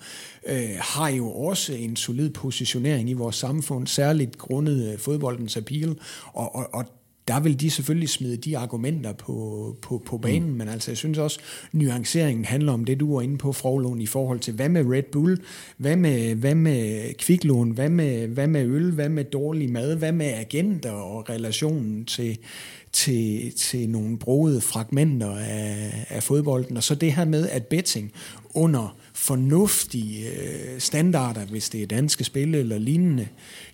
øh, har jo også en solid positionering i vores samfund, særligt grundet øh, fodboldens appeal, og, og, og der vil de selvfølgelig smide de argumenter på, på, på banen, mm. men altså jeg synes også, nuanceringen handler om det, du var inde på, Froglund, i forhold til, hvad med Red Bull, hvad med, hvad med kviklån, hvad med, hvad med øl, hvad med dårlig mad, hvad med agenter og relationen til, til, til nogle brugede fragmenter af, af fodbolden, og så det her med, at betting under fornuftige øh, standarder, hvis det er danske spil eller lignende,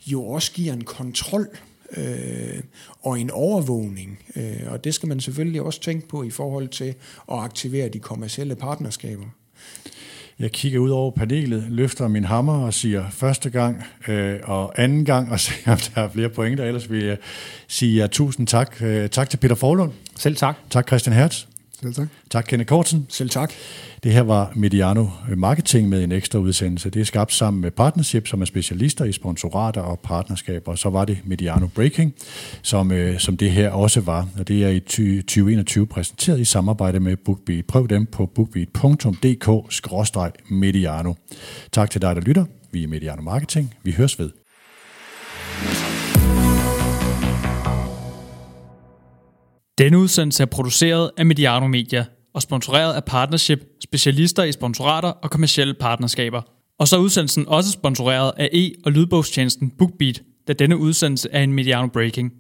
jo også giver en kontrol øh, og en overvågning. Øh, og det skal man selvfølgelig også tænke på i forhold til at aktivere de kommercielle partnerskaber. Jeg kigger ud over panelet, løfter min hammer og siger første gang øh, og anden gang, og [laughs] ser, om der er flere pointer. Ellers vil jeg sige ja, tusind tak. Øh, tak til Peter Forlund. Selv tak. Tak Christian Hertz. Selv tak. Tak Kenneth Kortsen. Selv tak. Det her var Mediano Marketing med en ekstra udsendelse. Det er skabt sammen med Partnership, som er specialister i sponsorater og partnerskaber. Og så var det Mediano Breaking, som, øh, som det her også var. Og det er i 2021 præsenteret i samarbejde med BookBeat. Prøv dem på bookbeat.dk-mediano. Tak til dig, der lytter. Vi er Mediano Marketing. Vi høres ved. Denne udsendelse er produceret af Mediano Media og sponsoreret af Partnership, specialister i sponsorater og kommersielle partnerskaber. Og så er udsendelsen også sponsoreret af e- og lydbogstjenesten BookBeat, da denne udsendelse er en Mediano Breaking.